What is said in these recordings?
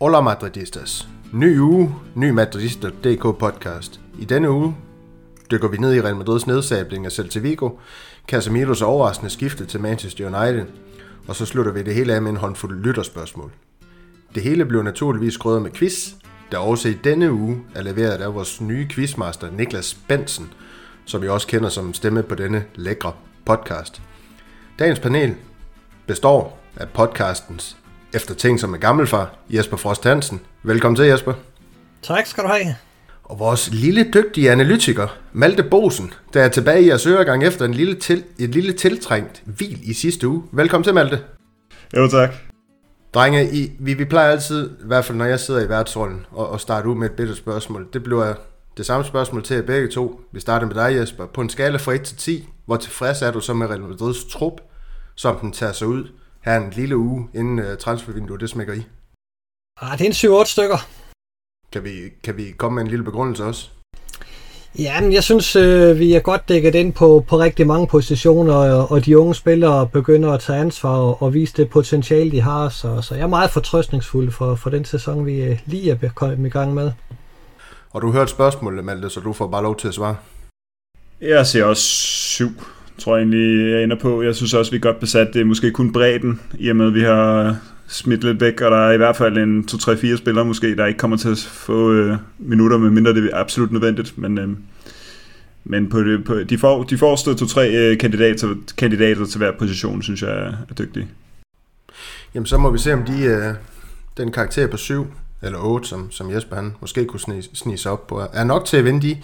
Hola Madridistas. Ny uge, ny Madridista.dk podcast. I denne uge dykker vi ned i Real Madrids nedsabling af Celta Vigo, Casemiros overraskende skifte til Manchester United, og så slutter vi det hele af med en håndfuld lytterspørgsmål. Det hele blev naturligvis krydret med quiz, der også i denne uge er leveret af vores nye quizmaster Niklas Bensen, som vi også kender som stemme på denne lækre podcast. Dagens panel består af podcastens efter ting som er gammelfar, Jesper Frost Hansen. Velkommen til, Jesper. Tak skal du have. Og vores lille dygtige analytiker, Malte Bosen, der er tilbage i jeres øregang efter en lille til, et lille tiltrængt hvil i sidste uge. Velkommen til, Malte. Jo, tak. Drenge, I, vi, vi plejer altid, i hvert fald når jeg sidder i værtsrollen, og, og starte ud med et bedre spørgsmål. Det bliver det samme spørgsmål til jer begge to. Vi starter med dig, Jesper. På en skala fra 1 til 10, hvor tilfreds er du så med Real Madrids trup, som den tager sig ud her en lille uge, inden uh, transfervinduet det smækker i? Ah, det er en 7-8 stykker. Kan vi, kan vi komme med en lille begrundelse også? Ja, men jeg synes, øh, vi er godt dækket ind på, på rigtig mange positioner, og, og de unge spillere begynder at tage ansvar og, og vise det potentiale, de har. Så, så jeg er meget fortrøstningsfuld for, for den sæson, vi øh, lige er kommet i gang med. Og du hørte spørgsmålet, Malte, så du får bare lov til at svare. Jeg siger også syv, tror jeg egentlig, jeg ender på. Jeg synes også, vi er godt besat. Det er måske kun bredden, i og med, at vi har smidt lidt væk, og der er i hvert fald en 2-3-4 spillere måske, der ikke kommer til at få øh, minutter, medmindre det er absolut nødvendigt. Men, øh, men på det, på, de, får, de forreste 2-3 øh, kandidater, kandidater til hver position, synes jeg er, er dygtige. Jamen så må vi se, om de, øh, den karakter på 7 eller 8, som, som Jesper han måske kunne snige, snige sig op på, er nok til at vinde de.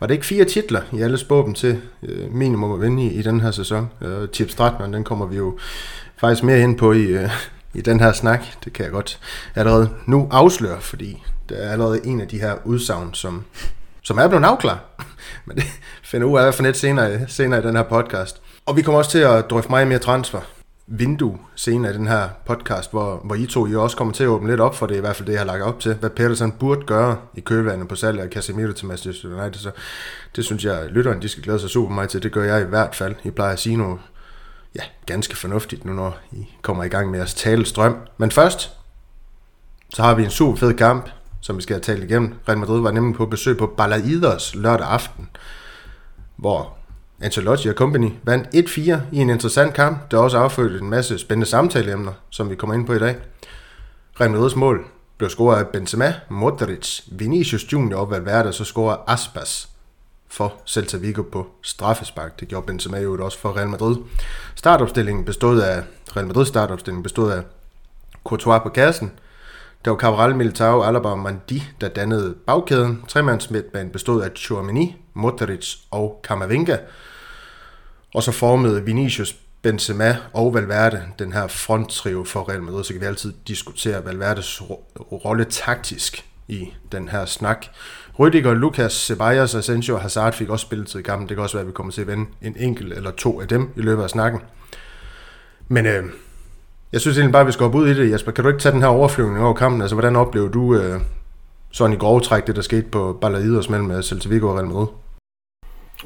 Var det ikke fire titler, i alle spåben til øh, minimum at vinde i, i den her sæson? Øh, Chip Stratman, den kommer vi jo faktisk mere ind på i, øh, i den her snak. Det kan jeg godt allerede nu afsløre, fordi der er allerede en af de her udsagn, som, som er blevet afklaret. Men det finder ud af for lidt senere, senere i den her podcast. Og vi kommer også til at drøfte meget mere transfer vindue senere i den her podcast, hvor, hvor I to I også kommer til at åbne lidt op for det, i hvert fald det, jeg har lagt op til, hvad Pedersen burde gøre i kølvandet på salget af Casemiro til Manchester United. Så det synes jeg, lytteren de skal glæde sig super meget til. Det gør jeg i hvert fald. I plejer at sige noget ja, ganske fornuftigt nu, når I kommer i gang med jeres talestrøm. Men først, så har vi en super fed kamp, som vi skal have talt igennem. Real Madrid var nemlig på besøg på Balaidos lørdag aften, hvor Ancelotti og company vandt 1-4 i en interessant kamp, der også affødte en masse spændende samtaleemner, som vi kommer ind på i dag. Real Madrids mål blev scoret af Benzema, Modric, Vinicius Junior og Valverde, så scorer Aspas for Celta Vigo på straffespark. Det gjorde Benzema jo også for Real Madrid. Startopstillingen bestod af, Real Madrid startopstillingen bestod af Courtois på kassen, der var Cabral, Militao, Alaba og Mandi, der dannede bagkæden. Tremandsmidtbanen bestod af Chouameni, Modric og Camavinga. Og så formede Vinicius, Benzema og Valverde den her fronttrio for Real Madrid, så kan vi altid diskutere Valverdes rolle taktisk i den her snak. Rüdiger, Lucas, Ceballos, Asensio og Hazard fik også spilletid i kampen. Det kan også være, at vi kommer til at vende en enkelt eller to af dem i løbet af snakken. Men øh, jeg synes egentlig bare, at vi skal hoppe ud i det, Jesper. Kan du ikke tage den her overflyvning over kampen? Altså, hvordan oplevede du øh, sådan i grove træk det, der skete på Balaidos mellem øh, Celta Vigo og Real Madrid?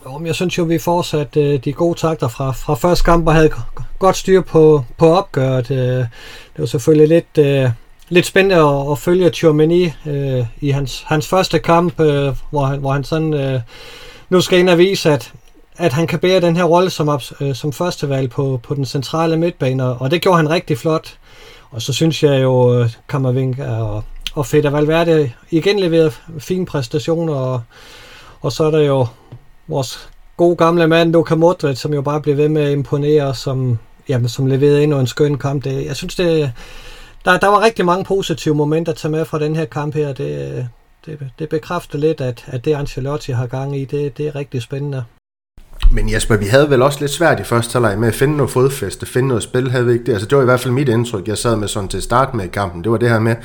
Jo, jeg synes jo, vi fortsatte øh, de gode takter fra, fra første kamp og havde godt styr på, på opgøret. Øh, det var selvfølgelig lidt, øh, lidt spændende at, at følge Tchouameni øh, i hans, hans første kamp, øh, hvor, han, hvor han sådan øh, nu skal ind og vise, at, at han kan bære den her rolle som, øh, som førstevalg på, på den centrale midtbane, og det gjorde han rigtig flot. Og så synes jeg jo, øh, Kammervink og, og Feder Valverde igen leverede fine præstationer, og, og så er der jo vores gode gamle mand, Luka Modric, som jo bare blev ved med at imponere, som, jamen, som leverede endnu en skøn kamp. Det, jeg synes, det, der, der var rigtig mange positive momenter at tage med fra den her kamp her. Det, det, det bekræfter lidt, at, at det Ancelotti har gang i, det, det er rigtig spændende. Men Jesper, vi havde vel også lidt svært i første halvleg med at finde noget fodfæste, finde noget spil, havde vi ikke det? Altså det var i hvert fald mit indtryk, jeg sad med sådan til start med i kampen. Det var det her med,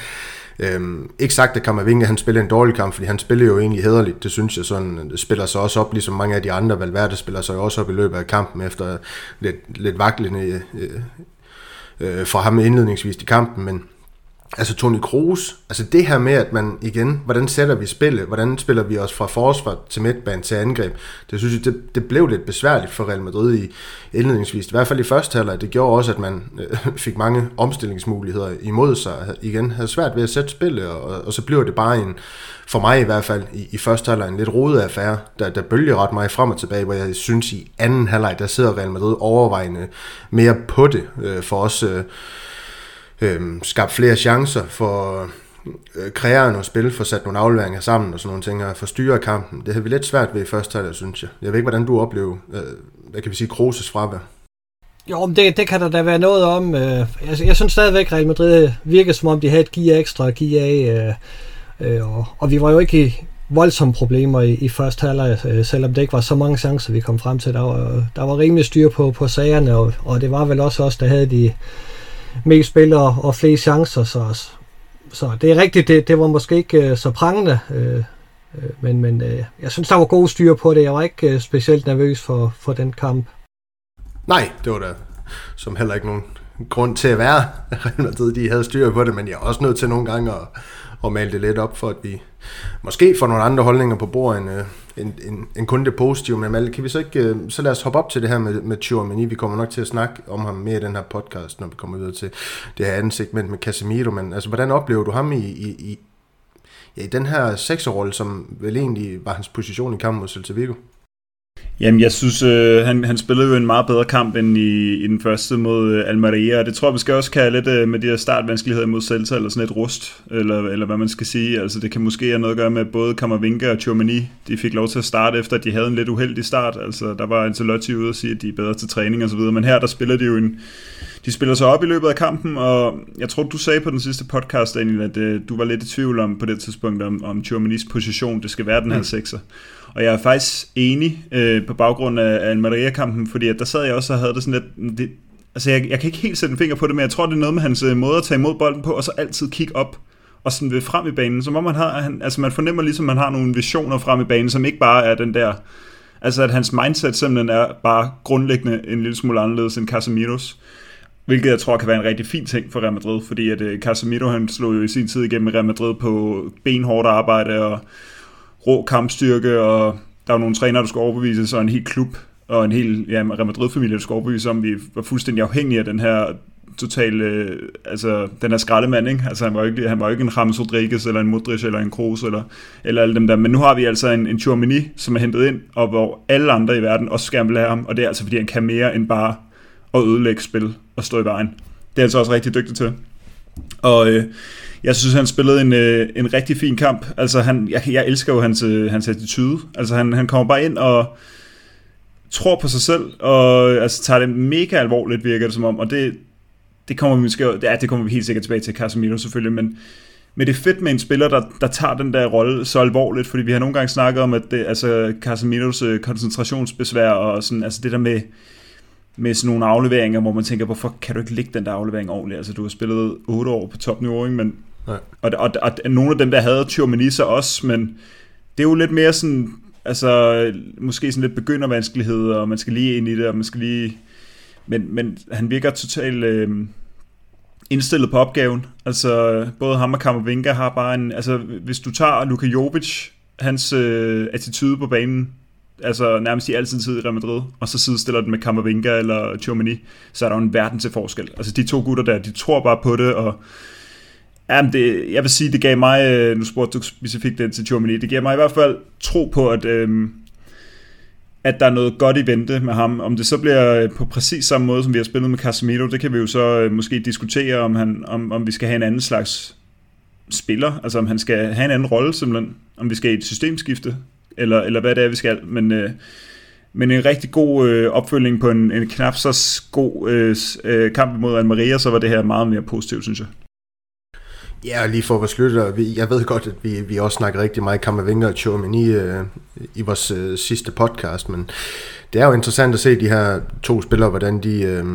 Øhm, ikke sagt, at Kammervinge han spiller en dårlig kamp, fordi han spiller jo egentlig hederligt, det synes jeg sådan, spiller sig også op, ligesom mange af de andre, Valverde spiller sig også op i løbet af kampen, efter lidt, lidt vaklende øh, øh, fra ham indledningsvis i kampen, men Altså Toni Kroos, altså det her med, at man igen, hvordan sætter vi spillet, hvordan spiller vi os fra forsvar til midtbane til angreb, det synes jeg, det, det blev lidt besværligt for Real Madrid i indledningsvis, i hvert fald i første halvleg. Det gjorde også, at man øh, fik mange omstillingsmuligheder imod sig, igen havde svært ved at sætte spillet, og, og så blev det bare en, for mig i hvert fald, i, i første halvleg en lidt rodet affære, der, der bølger ret meget frem og tilbage, hvor jeg synes i anden halvleg, der sidder Real Madrid overvejende mere på det øh, for os. Øh, øh, skabt flere chancer for øh, kreere noget spil, for sat nogle afleveringer sammen og sådan nogle ting, og forstyrre kampen. Det havde vi lidt svært ved i første halvdel, synes jeg. Jeg ved ikke, hvordan du oplever, øh, hvad kan vi sige, Kroos' fravær. Jo, men det, det kan der da være noget om. Øh, altså, jeg synes stadigvæk, at Real Madrid virker som om, de havde et gear ekstra at give af, øh, øh, og, og vi var jo ikke i voldsomme problemer i, i første halvleg, øh, selvom det ikke var så mange chancer, vi kom frem til. Der var, der var rimelig styr på, på sagerne, og, og det var vel også os, der havde de, mest spillere og flere chancer, så, så det er rigtigt, det, det var måske ikke øh, så prangende, øh, øh, men, men øh, jeg synes, der var god styr på det. Jeg var ikke øh, specielt nervøs for, for den kamp. Nej, det var da som heller ikke nogen grund til at være. de havde styr på det, men jeg er også nødt til nogle gange at, og male det lidt op, for at vi måske får nogle andre holdninger på bordet end, øh, end, end, end kun det positive. Men Malte, kan vi så ikke, øh, så lad os hoppe op til det her med, med Chouameni. Vi kommer nok til at snakke om ham mere i den her podcast, når vi kommer videre til det her andet segment med Casemiro. Men altså, hvordan oplever du ham i, i, i, ja, i den her sekserrolle, som vel egentlig var hans position i kampen mod Celta Vigo? Jamen, jeg synes, øh, han, han spillede jo en meget bedre kamp end i, i den første mod øh, Almeria, og det tror jeg måske også kan lidt øh, med de her startvanskeligheder mod Celta, eller sådan et rust, eller, eller hvad man skal sige. Altså, det kan måske have noget at gøre med, at både Kammervinka og Chomini, de fik lov til at starte, efter at de havde en lidt uheldig start. Altså, der var Ancelotti ude og sige, at de er bedre til træning og så videre, men her, der spiller de jo en, de spiller sig op i løbet af kampen, og jeg tror, du sagde på den sidste podcast, Daniel, at øh, du var lidt i tvivl om på det tidspunkt, om, om Chominis position, det skal være den her mm. Og jeg er faktisk enig øh, på baggrund af, af Maria-kampen, fordi at der sad jeg også og havde det sådan lidt... Det, altså jeg, jeg kan ikke helt sætte en finger på det, men jeg tror, det er noget med hans øh, måde at tage imod bolden på, og så altid kigge op og sådan ved frem i banen, som om man har, han, altså man fornemmer ligesom, at man har nogle visioner frem i banen, som ikke bare er den der, altså at hans mindset simpelthen er bare grundlæggende en lille smule anderledes end Casemiros. Hvilket jeg tror kan være en rigtig fin ting for Real Madrid, fordi at øh, Casemiro han slog jo i sin tid igennem Real Madrid på benhårdt arbejde og rå kampstyrke, og der var nogle trænere, der skulle overbevises, og en hel klub og en hel ja, Real Madrid-familie, der skulle overbevise om, vi var fuldstændig afhængige af den her total, øh, altså den her skraldemand, ikke? Altså han var jo ikke, han var jo ikke en James Rodriguez, eller en Modric, eller en Kroos, eller, eller alle dem der, men nu har vi altså en, en Chouamini, som er hentet ind, og hvor alle andre i verden også gerne vil have ham, og det er altså fordi han kan mere end bare at ødelægge spil og stå i vejen. Det er altså også rigtig dygtig til. Og øh, jeg synes, han spillede en, øh, en rigtig fin kamp. Altså, han, jeg, jeg elsker jo hans, øh, hans attitude. Altså, han, han kommer bare ind og tror på sig selv, og altså, tager det mega alvorligt, virker det som om. Og det, det kommer vi måske, ja, det kommer vi helt sikkert tilbage til Casemiro selvfølgelig, men, men det er fedt med en spiller, der, der tager den der rolle så alvorligt, fordi vi har nogle gange snakket om, at det, altså Casemiros øh, koncentrationsbesvær og sådan, altså det der med, med sådan nogle afleveringer, hvor man tænker, hvorfor kan du ikke lægge den der aflevering ordentligt? Altså, du har spillet 8 år på topniveau, ikke? Men, Nej. Og, og, og, og, nogle af dem, der havde Tjurmani så også, men det er jo lidt mere sådan, altså, måske sådan lidt begyndervanskelighed, og man skal lige ind i det, og man skal lige... Men, men han virker totalt øh, indstillet på opgaven. Altså, både ham og Kammervinga har bare en... Altså, hvis du tager Luka Jovic, hans øh, attitude på banen, altså nærmest i altid tid i Real Madrid, og så sidestiller den med Kammervinga eller Chomini, så er der jo en verden til forskel. Altså de to gutter der, de tror bare på det, og Jamen det, jeg vil sige, det gav mig, øh, nu spurgte du specifikt den til Germany, det gav mig i hvert fald tro på, at, øhm, at der er noget godt i vente med ham. Om det så bliver øh, på præcis samme måde, som vi har spillet med Casemiro, det kan vi jo så øh, måske diskutere, om, han, om, om vi skal have en anden slags spiller, altså om han skal have en anden rolle simpelthen, om vi skal i et systemskifte, eller, eller hvad det er, vi skal. Men, øh, men en rigtig god øh, opfølgning på en, en knap så god øh, øh kamp mod Almeria, så var det her meget mere positivt, synes jeg. Ja, lige for at slutte, jeg ved godt, at vi, vi også snakker rigtig meget Kammervinger og Chomini øh, i vores øh, sidste podcast, men det er jo interessant at se de her to spillere, hvordan de, øh,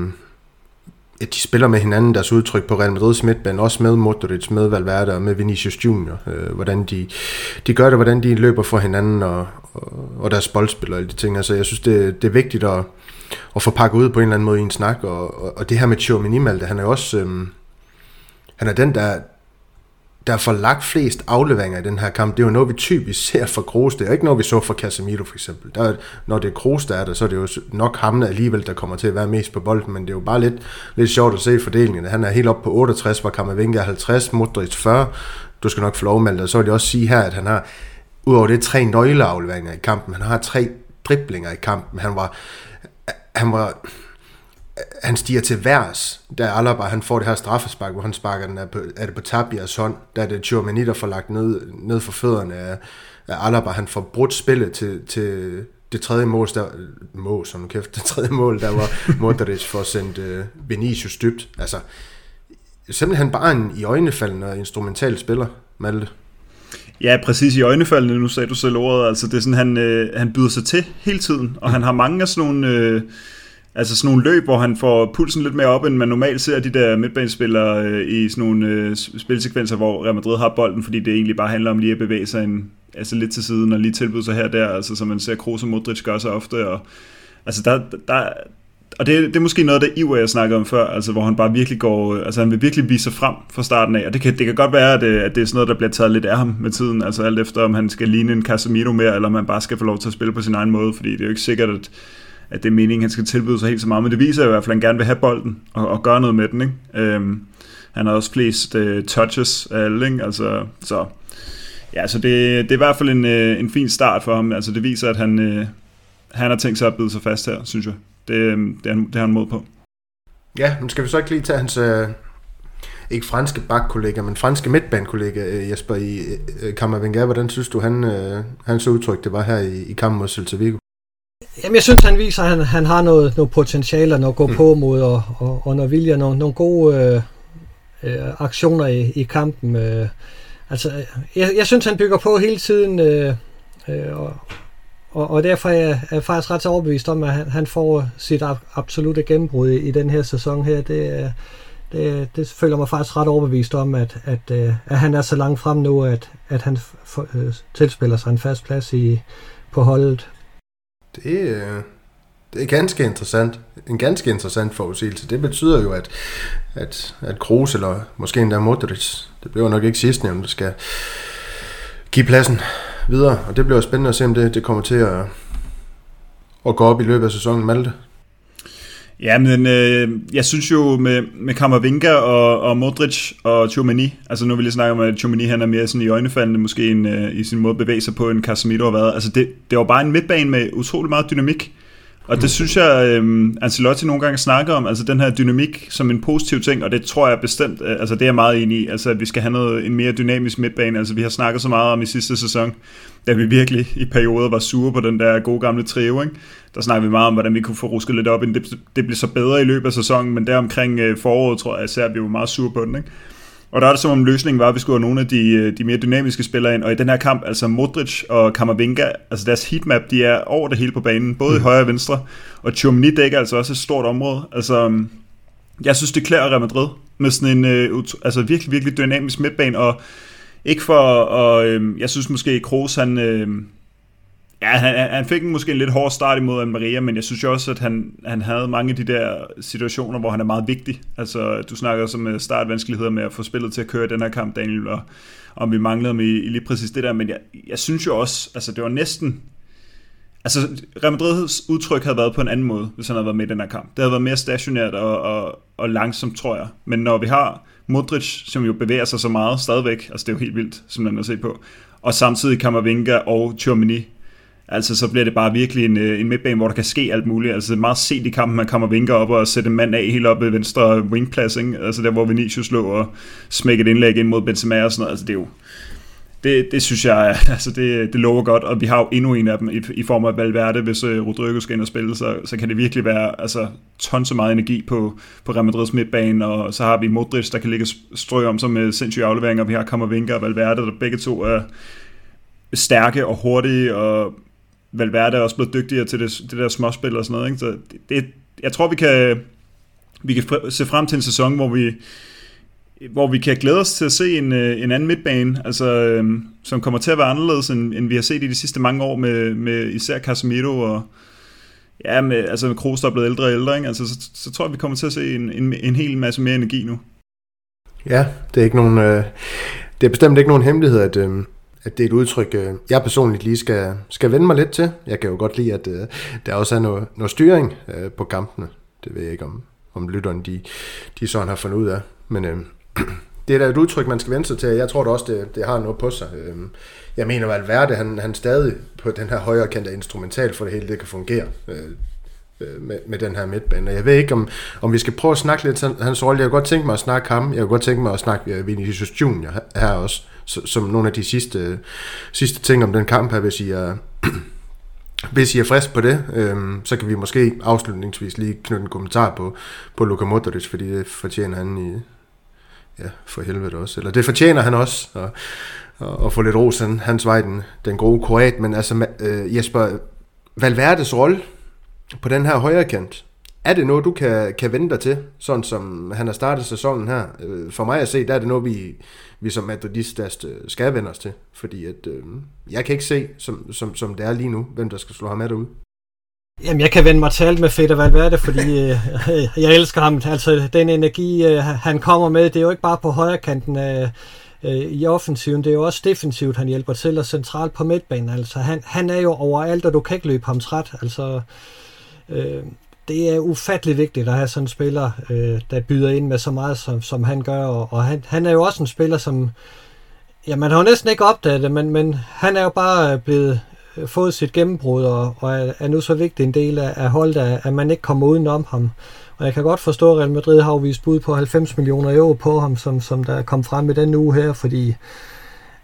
at de spiller med hinanden, deres udtryk på Real Madrid's midtbane, også med Modric, med Valverde og med Vinicius Junior, øh, hvordan de, de gør det, hvordan de løber for hinanden og, og, og deres boldspil og alle de ting. Altså, jeg synes, det, det er vigtigt at, at få pakket ud på en eller anden måde i en snak, og, og, og det her med Chouamini Malte, han er jo også, øh, han er den, der, der får lagt flest afleveringer i den her kamp. Det er jo noget, vi typisk ser fra Kroos. Det er ikke noget, vi så fra Casemiro for eksempel. Der, når det er Kroos, der er der, så er det jo nok ham alligevel, der kommer til at være mest på bolden, men det er jo bare lidt, lidt sjovt at se fordelingen. Han er helt op på 68, hvor Kammervinga er 50, Modric 40. Du skal nok få lov og Så vil jeg også sige her, at han har, udover det, tre nøgleafleveringer i kampen. Han har tre driblinger i kampen. Han var, han var han stiger til værs, da Alaba han får det her straffespark, hvor han sparker den, er, på, er det på Tabias hånd, da er det Tchouameni, der får lagt ned, ned for fødderne af, af Alaba. Han får brudt spillet til, til det tredje mål, der, mål, som kæft, det tredje mål, der var Modric for at sende uh, Vinicius dybt. Altså, simpelthen bare en i øjnefaldende instrumental spiller, Malte. Ja, præcis i øjnefaldene, nu sagde du selv ordet, altså det er sådan, han, øh, han byder sig til hele tiden, og han har mange af sådan nogle... Øh, Altså sådan nogle løb, hvor han får pulsen lidt mere op, end man normalt ser de der midtbanespillere øh, i sådan nogle øh, spilsekvenser, hvor Real Madrid har bolden, fordi det egentlig bare handler om lige at bevæge sig en, altså lidt til siden og lige tilbyde sig her og der, altså som man ser Kroos og Modric gør så ofte. Og, altså der, der, og det, det er måske noget af det Iver, jeg snakkede om før, altså hvor han bare virkelig går, øh, altså han vil virkelig vise sig frem fra starten af, og det kan, det kan godt være, at øh, at det er sådan noget, der bliver taget lidt af ham med tiden, altså alt efter om han skal ligne en Casemiro mere, eller om han bare skal få lov til at spille på sin egen måde, fordi det er jo ikke sikkert, at at det er meningen, at han skal tilbyde sig helt så meget, men det viser i hvert fald, at han gerne vil have bolden og, og gøre noget med den. Ikke? Øhm, han har også flest øh, touches af alle, ikke? Altså, så ja, så det, det er i hvert fald en, øh, en fin start for ham. Altså, det viser, at han, øh, han har tænkt sig at bide sig fast her, synes jeg. Det, øh, det, er, det har han mod på. Ja, nu skal vi så ikke lige tage hans, øh, ikke franske bakkollega, men franske midtbanekollega øh, Jesper i øh, uh, Kammervenga. Hvordan synes du, han, han hans udtryk det var her i, i kampen mod Celta Vigo? Jamen, jeg synes, han viser, at han, han har noget, noget potentiale og noget gå mm. på mod, og, og, og noget vilje, nogle, nogle gode øh, øh, aktioner i, i kampen. Øh. Altså, jeg, jeg synes, han bygger på hele tiden, øh, øh, og, og, og derfor er jeg, er faktisk ret overbevist om, at han, han får sit absolute gennembrud i, i den her sæson her. Det, det, det føler mig faktisk ret overbevist om, at, at, øh, at han er så langt frem nu, at, at han for, øh, tilspiller sig en fast plads i, på holdet. Det, øh, det er ganske interessant. En ganske interessant forudsigelse. Det betyder jo, at, at, at Kroos eller måske endda Modric, det bliver nok ikke sidst nævnt, der skal give pladsen videre. Og det bliver spændende at se, om det, det kommer til at, at gå op i løbet af sæsonen. Malte? Ja, men øh, jeg synes jo med, med Kammervinga og, og Modric og Tchouameni, altså nu vil jeg snakke om, at Tchouameni han er mere sådan i øjnefaldende måske en, øh, i sin måde at bevæge sig på, en Casemiro har været. Altså det, det var bare en midtbane med utrolig meget dynamik. Og det synes jeg, øh, Ancelotti nogle gange snakker om, altså den her dynamik som en positiv ting, og det tror jeg bestemt, øh, altså det er jeg meget enig i, altså at vi skal have noget, en mere dynamisk midtbane, altså vi har snakket så meget om i sidste sæson, da vi virkelig i perioder var sure på den der gode gamle trio, ikke? der snakker vi meget om, hvordan vi kunne få rusket lidt op, det, det blev så bedre i løbet af sæsonen, men der omkring øh, foråret, tror jeg, især vi var meget sure på den, ikke? Og der er det som om løsningen var, at vi skulle have nogle af de, øh, de mere dynamiske spillere ind, og i den her kamp, altså Modric og Kammervinga, altså deres heatmap, de er over det hele på banen, både mm. i højre og venstre, og Tchouameni dækker altså også et stort område. Altså, øhm, jeg synes, det klæder Real Madrid med sådan en uh, altså virkelig, virkelig dynamisk midtbane, og ikke for, og uh, jeg synes måske, Kroos, han, uh, Ja, han, han fik måske en lidt hård start imod Maria, men jeg synes jo også, at han, han havde mange af de der situationer, hvor han er meget vigtig. Altså, du snakker også om øh, startvanskeligheder med at få spillet til at køre i den her kamp, Daniel, og om vi manglede ham i, i lige præcis det der, men jeg, jeg synes jo også, altså det var næsten, altså Real Madrid's udtryk havde været på en anden måde, hvis han havde været med i den her kamp. Det havde været mere stationært og, og, og langsomt, tror jeg. Men når vi har Modric, som jo bevæger sig så meget stadigvæk, altså det er jo helt vildt, som man at se på, og samtidig Kammervinga og Tchouameni, Altså, så bliver det bare virkelig en, øh, en midtbane, hvor der kan ske alt muligt. Altså, det er meget sent i kampen, man kommer vinker op og sætter en mand af helt op i venstre wingplads, ikke? Altså, der hvor Vinicius lå og smækker et indlæg ind mod Benzema og sådan noget. Altså, det er jo... Det, det synes jeg, altså det, det lover godt, og vi har jo endnu en af dem i, i form af Valverde, hvis uh, Rodrigo skal ind og spille, så, så kan det virkelig være altså, tons så meget energi på, på Real Madrids midtbane, og så har vi Modric, der kan ligge strø om sig med sindssyge afleveringer, vi har Kammervinga og Valverde, der begge to er stærke og hurtige, og Valverde er også blevet dygtigere til det, det der småspil og sådan noget. Ikke? Så det, det, jeg tror, vi kan, vi kan se frem til en sæson, hvor vi, hvor vi kan glæde os til at se en, øh, en anden midtbane, altså, øhm, som kommer til at være anderledes, end, end vi har set i de sidste mange år med, med især Casemiro og ja, med, altså med Kroos, der er blevet ældre og ældre. Ikke? Altså, så, så tror jeg, vi kommer til at se en, en, en hel masse mere energi nu. Ja, det er ikke nogen... Øh det er bestemt ikke nogen hemmelighed, at, øh, at det er et udtryk, øh, jeg personligt lige skal, skal vende mig lidt til. Jeg kan jo godt lide, at øh, der også er noget, noget styring øh, på kampene. Det ved jeg ikke, om, om lytterne de, de sådan har fundet ud af. Men øh, det er da et udtryk, man skal vende sig til, jeg tror da også, det, det har noget på sig. Øh, jeg mener, at Valverde, han, han stadig på den her højre kant er instrumental for det hele, det kan fungere. Øh Øh, med, med den her midtbane. Jeg ved ikke, om, om vi skal prøve at snakke lidt om hans rolle. Jeg kunne godt tænke mig at snakke ham. Jeg kunne godt tænke mig at snakke øh, Vinicius Junior her også, som nogle af de sidste, øh, sidste ting om den kamp her, hvis I er, hvis I er frisk på det, øhm, så kan vi måske afslutningsvis lige knytte en kommentar på, på Luka Modric, fordi det fortjener han i, ja, for helvede også. Eller det fortjener han også, og, og, og få lidt ros hans vej, den, den gode kroat. Men altså, øh, Jesper, Valverdes rolle på den her højre kant, er det noget, du kan, kan vente dig til, sådan som han har startet sæsonen her? Øh, for mig at se, der er det noget, vi, vi som madridistast øh, skal vende os til. Fordi at, øh, jeg kan ikke se, som, som, som det er lige nu, hvem der skal slå ham af derude. Jamen, jeg kan vende mig til alt med Feder Valverde, fordi øh, jeg elsker ham. Altså, den energi, øh, han kommer med, det er jo ikke bare på højre kanten af, øh, i offensiven, det er jo også defensivt, han hjælper til, og centralt på midtbanen. Altså, han, han er jo overalt, og du kan ikke løbe ham træt. Altså, øh, Øh, det er ufattelig vigtigt at have sådan en spiller, øh, der byder ind med så meget, som, som han gør. Og, og han, han er jo også en spiller, som... Ja, man har jo næsten ikke opdaget det, men, men han er jo bare øh, blevet øh, fået sit gennembrud, og, og er, er nu så vigtig en del af, af holdet, at, at man ikke kommer udenom ham. Og jeg kan godt forstå, at Real Madrid har vist bud på 90 millioner euro på ham, som, som der kom frem i den uge her, fordi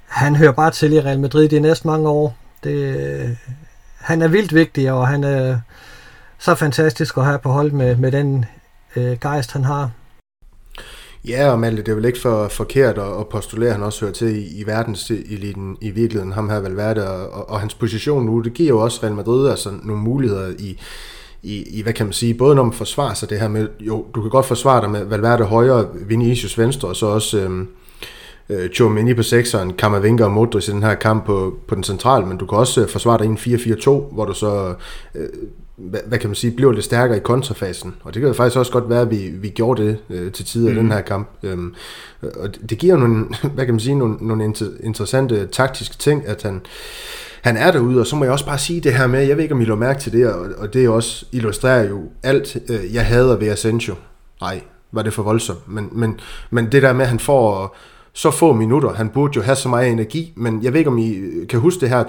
han hører bare til i Real Madrid de næste mange år. Det, han er vildt vigtig, og han er så fantastisk at have på hold med, med den øh, gejst, han har. Ja, og Malte, det er vel ikke for forkert at, at postulere, at han også hører til i, i verdenseliten i virkeligheden, ham her Valverde, og, og, og hans position nu, det giver jo også Real Madrid altså nogle muligheder i, i, i, hvad kan man sige, både når man forsvarer sig det her med, jo, du kan godt forsvare dig med Valverde højre, Vinicius venstre, og så også øhm, øh, Chouameni på sekseren, Kammervinga og Modric i den her kamp på, på den centrale, men du kan også øh, forsvare dig i en 4-4-2, hvor du så øh, hvad, hvad kan man sige, bliver lidt stærkere i kontrafasen. Og det kan jo faktisk også godt være, at vi, vi gjorde det øh, til tider mm. i den her kamp. Øhm, og det giver nogle, hvad kan man sige, nogle, nogle inter, interessante taktiske ting, at han, han er derude, og så må jeg også bare sige det her med, jeg ved ikke, om I lå mærke til det, og, og det også illustrerer jo alt, øh, jeg hader ved Asensio. Nej, var det for voldsomt. Men, men, men det der med, at han får så få minutter. Han burde jo have så meget energi, men jeg ved ikke, om I øh, kan huske det her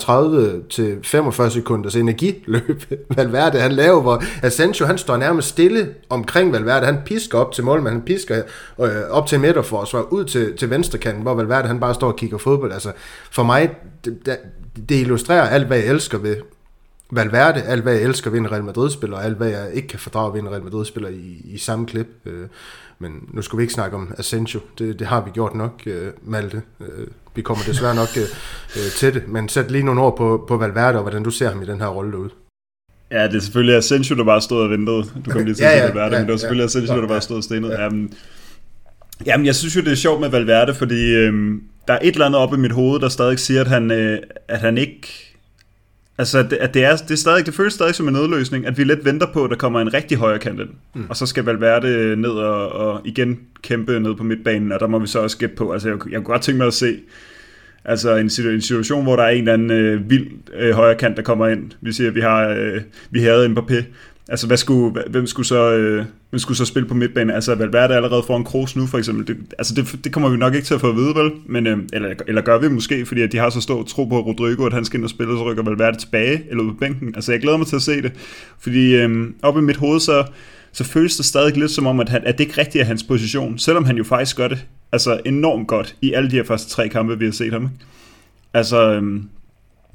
30-45 sekunders energiløb, Valverde han laver, hvor Asensio han står nærmest stille omkring Valverde. Han pisker op til målmanden, han pisker øh, op til midterforsvar, ud til, til venstrekanten, hvor Valverde han bare står og kigger fodbold. Altså, for mig, det, det illustrerer alt, hvad jeg elsker ved Valverde, alt hvad jeg elsker ved en Real Madrid-spiller, og alt hvad jeg ikke kan fordrage ved en Real Madrid-spiller i, i samme klip. Øh, men nu skal vi ikke snakke om Asensio, det, det har vi gjort nok, øh, Malte. Øh, vi kommer desværre nok øh, øh, til det, men sæt lige nogle ord på, på Valverde, og hvordan du ser ham i den her rolle derude. Ja, det er selvfølgelig Asensio, der bare stod og ventede. Du kom lige til ja, ja, Valverde, ja, men det var selvfølgelig ja, Asensio, der bare stod og stenet. Ja. Jamen, jamen, jeg synes jo, det er sjovt med Valverde, fordi øhm, der er et eller andet oppe i mit hoved, der stadig siger, at han, øh, at han ikke Altså, at det, at det, er, det, er stadig, det føles stadig som en nødløsning, at vi lidt venter på, at der kommer en rigtig højre kant ind. Mm. Og så skal Valverde ned og, og igen kæmpe ned på midtbanen, og der må vi så også gætte på. Altså, jeg, jeg kunne godt tænke mig at se altså en, en situation, hvor der er en eller anden øh, vild øh, højre kant, der kommer ind. Vi siger, at vi har øh, vi havde en Mbappé, Altså, hvad skulle, hvem, skulle så, øh, hvem skulle så spille på midtbanen? Altså, Valverde allerede foran Kroos nu, for eksempel. Det, altså, det, det kommer vi nok ikke til at få at vide, vel? Men, øh, eller, eller gør vi måske, fordi at de har så stor tro på Rodrigo, at han skal ind og spille, og så rykker Valverde tilbage, eller ud på bænken. Altså, jeg glæder mig til at se det. Fordi øh, op i mit hoved, så, så føles det stadig lidt som om, at, han, at det ikke rigtigt er hans position, selvom han jo faktisk gør det altså enormt godt i alle de her første tre kampe, vi har set ham. Altså, øh,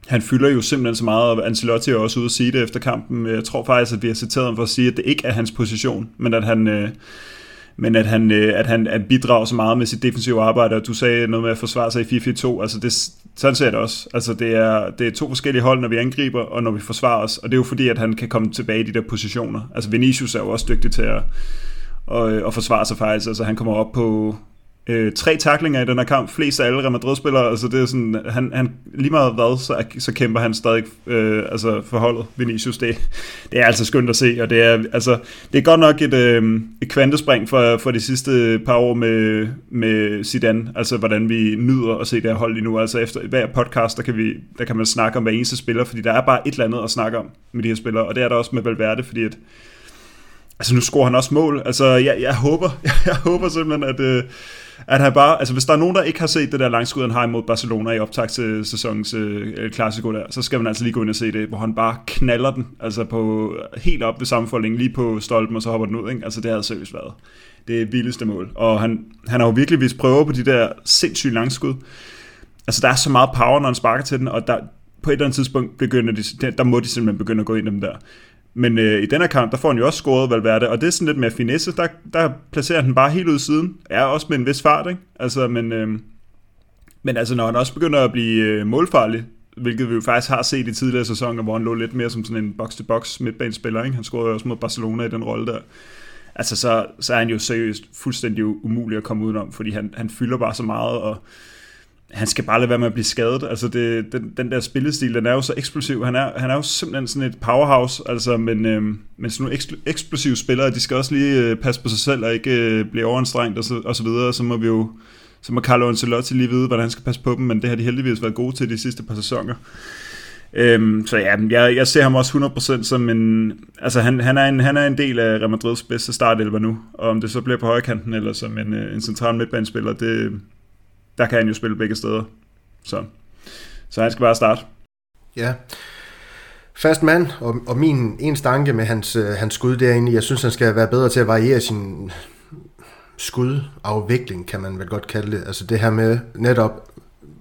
han fylder jo simpelthen så meget, og Ancelotti er også ude at sige det efter kampen. Jeg tror faktisk, at vi har citeret ham for at sige, at det ikke er hans position, men at han, øh, men at han, øh, at han at bidrager så meget med sit defensive arbejde, og du sagde noget med at forsvare sig i 4-4-2, altså det, sådan ser det også. Altså det er, det er to forskellige hold, når vi angriber, og når vi forsvarer os, og det er jo fordi, at han kan komme tilbage i de der positioner. Altså Vinicius er jo også dygtig til at, og, og forsvare sig faktisk, altså han kommer op på øh, tre taklinger i den her kamp, flest af alle Real Madrid-spillere, altså det er sådan, han, han lige meget hvad, så, så kæmper han stadig øh, altså forholdet, Vinicius, det, det er altså skønt at se, og det er, altså, det er godt nok et, øh, et kvantespring for, for de sidste par år med, med Zidane, altså hvordan vi nyder at se det her hold lige nu, altså efter hver podcast, der kan, vi, der kan man snakke om hver eneste spiller, fordi der er bare et eller andet at snakke om med de her spillere, og det er der også med Valverde, fordi at Altså nu scorer han også mål. Altså jeg, jeg håber, jeg håber simpelthen, at, øh, at han bare, altså hvis der er nogen, der ikke har set det der langskud, han har imod Barcelona i optag til sæsonens øh, klassiko der, så skal man altså lige gå ind og se det, hvor han bare knaller den, altså på, helt op ved sammenfoldningen, lige på stolpen, og så hopper den ud, ikke? Altså det havde seriøst været det vildeste mål. Og han, han har jo virkelig vist prøver på de der sindssyge langskud. Altså der er så meget power, når han sparker til den, og der, på et eller andet tidspunkt begynder de, der må de simpelthen begynde at gå ind dem der. Men øh, i den her kamp, der får han jo også scoret Valverde, og det er sådan lidt mere finesse, der, der placerer han bare helt ud siden. Er også med en vis fart, ikke? Altså, men, øh, men altså, når han også begynder at blive øh, målfarlig, hvilket vi jo faktisk har set i tidligere sæsoner, hvor han lå lidt mere som sådan en box-to-box midtbanespiller, ikke? Han scorede jo også mod Barcelona i den rolle der. Altså, så, så er han jo seriøst fuldstændig umulig at komme udenom, fordi han, han fylder bare så meget, og han skal bare lade være med at blive skadet. Altså det, den, den der spillestil, den er jo så eksplosiv. Han er, han er jo simpelthen sådan et powerhouse, altså, men, øh, men sådan nogle eksplosive spillere, de skal også lige øh, passe på sig selv og ikke øh, blive overanstrengt og så, og så videre. Så må vi jo, så må Carlo Ancelotti lige vide, hvordan han skal passe på dem, men det har de heldigvis været gode til de sidste par sæsoner. Øhm, så ja, jeg, jeg ser ham også 100% som en... Altså, han, han, er en, han er en del af Real Madrids bedste startelver nu, og om det så bliver på højkanten eller som en, øh, en central midtbanespiller, det, der kan han jo spille begge steder. Så, så han skal bare starte. Ja. Fast mand, og, og min en stanke med hans, øh, hans skud derinde, jeg synes, han skal være bedre til at variere sin skudafvikling, kan man vel godt kalde det. Altså det her med netop,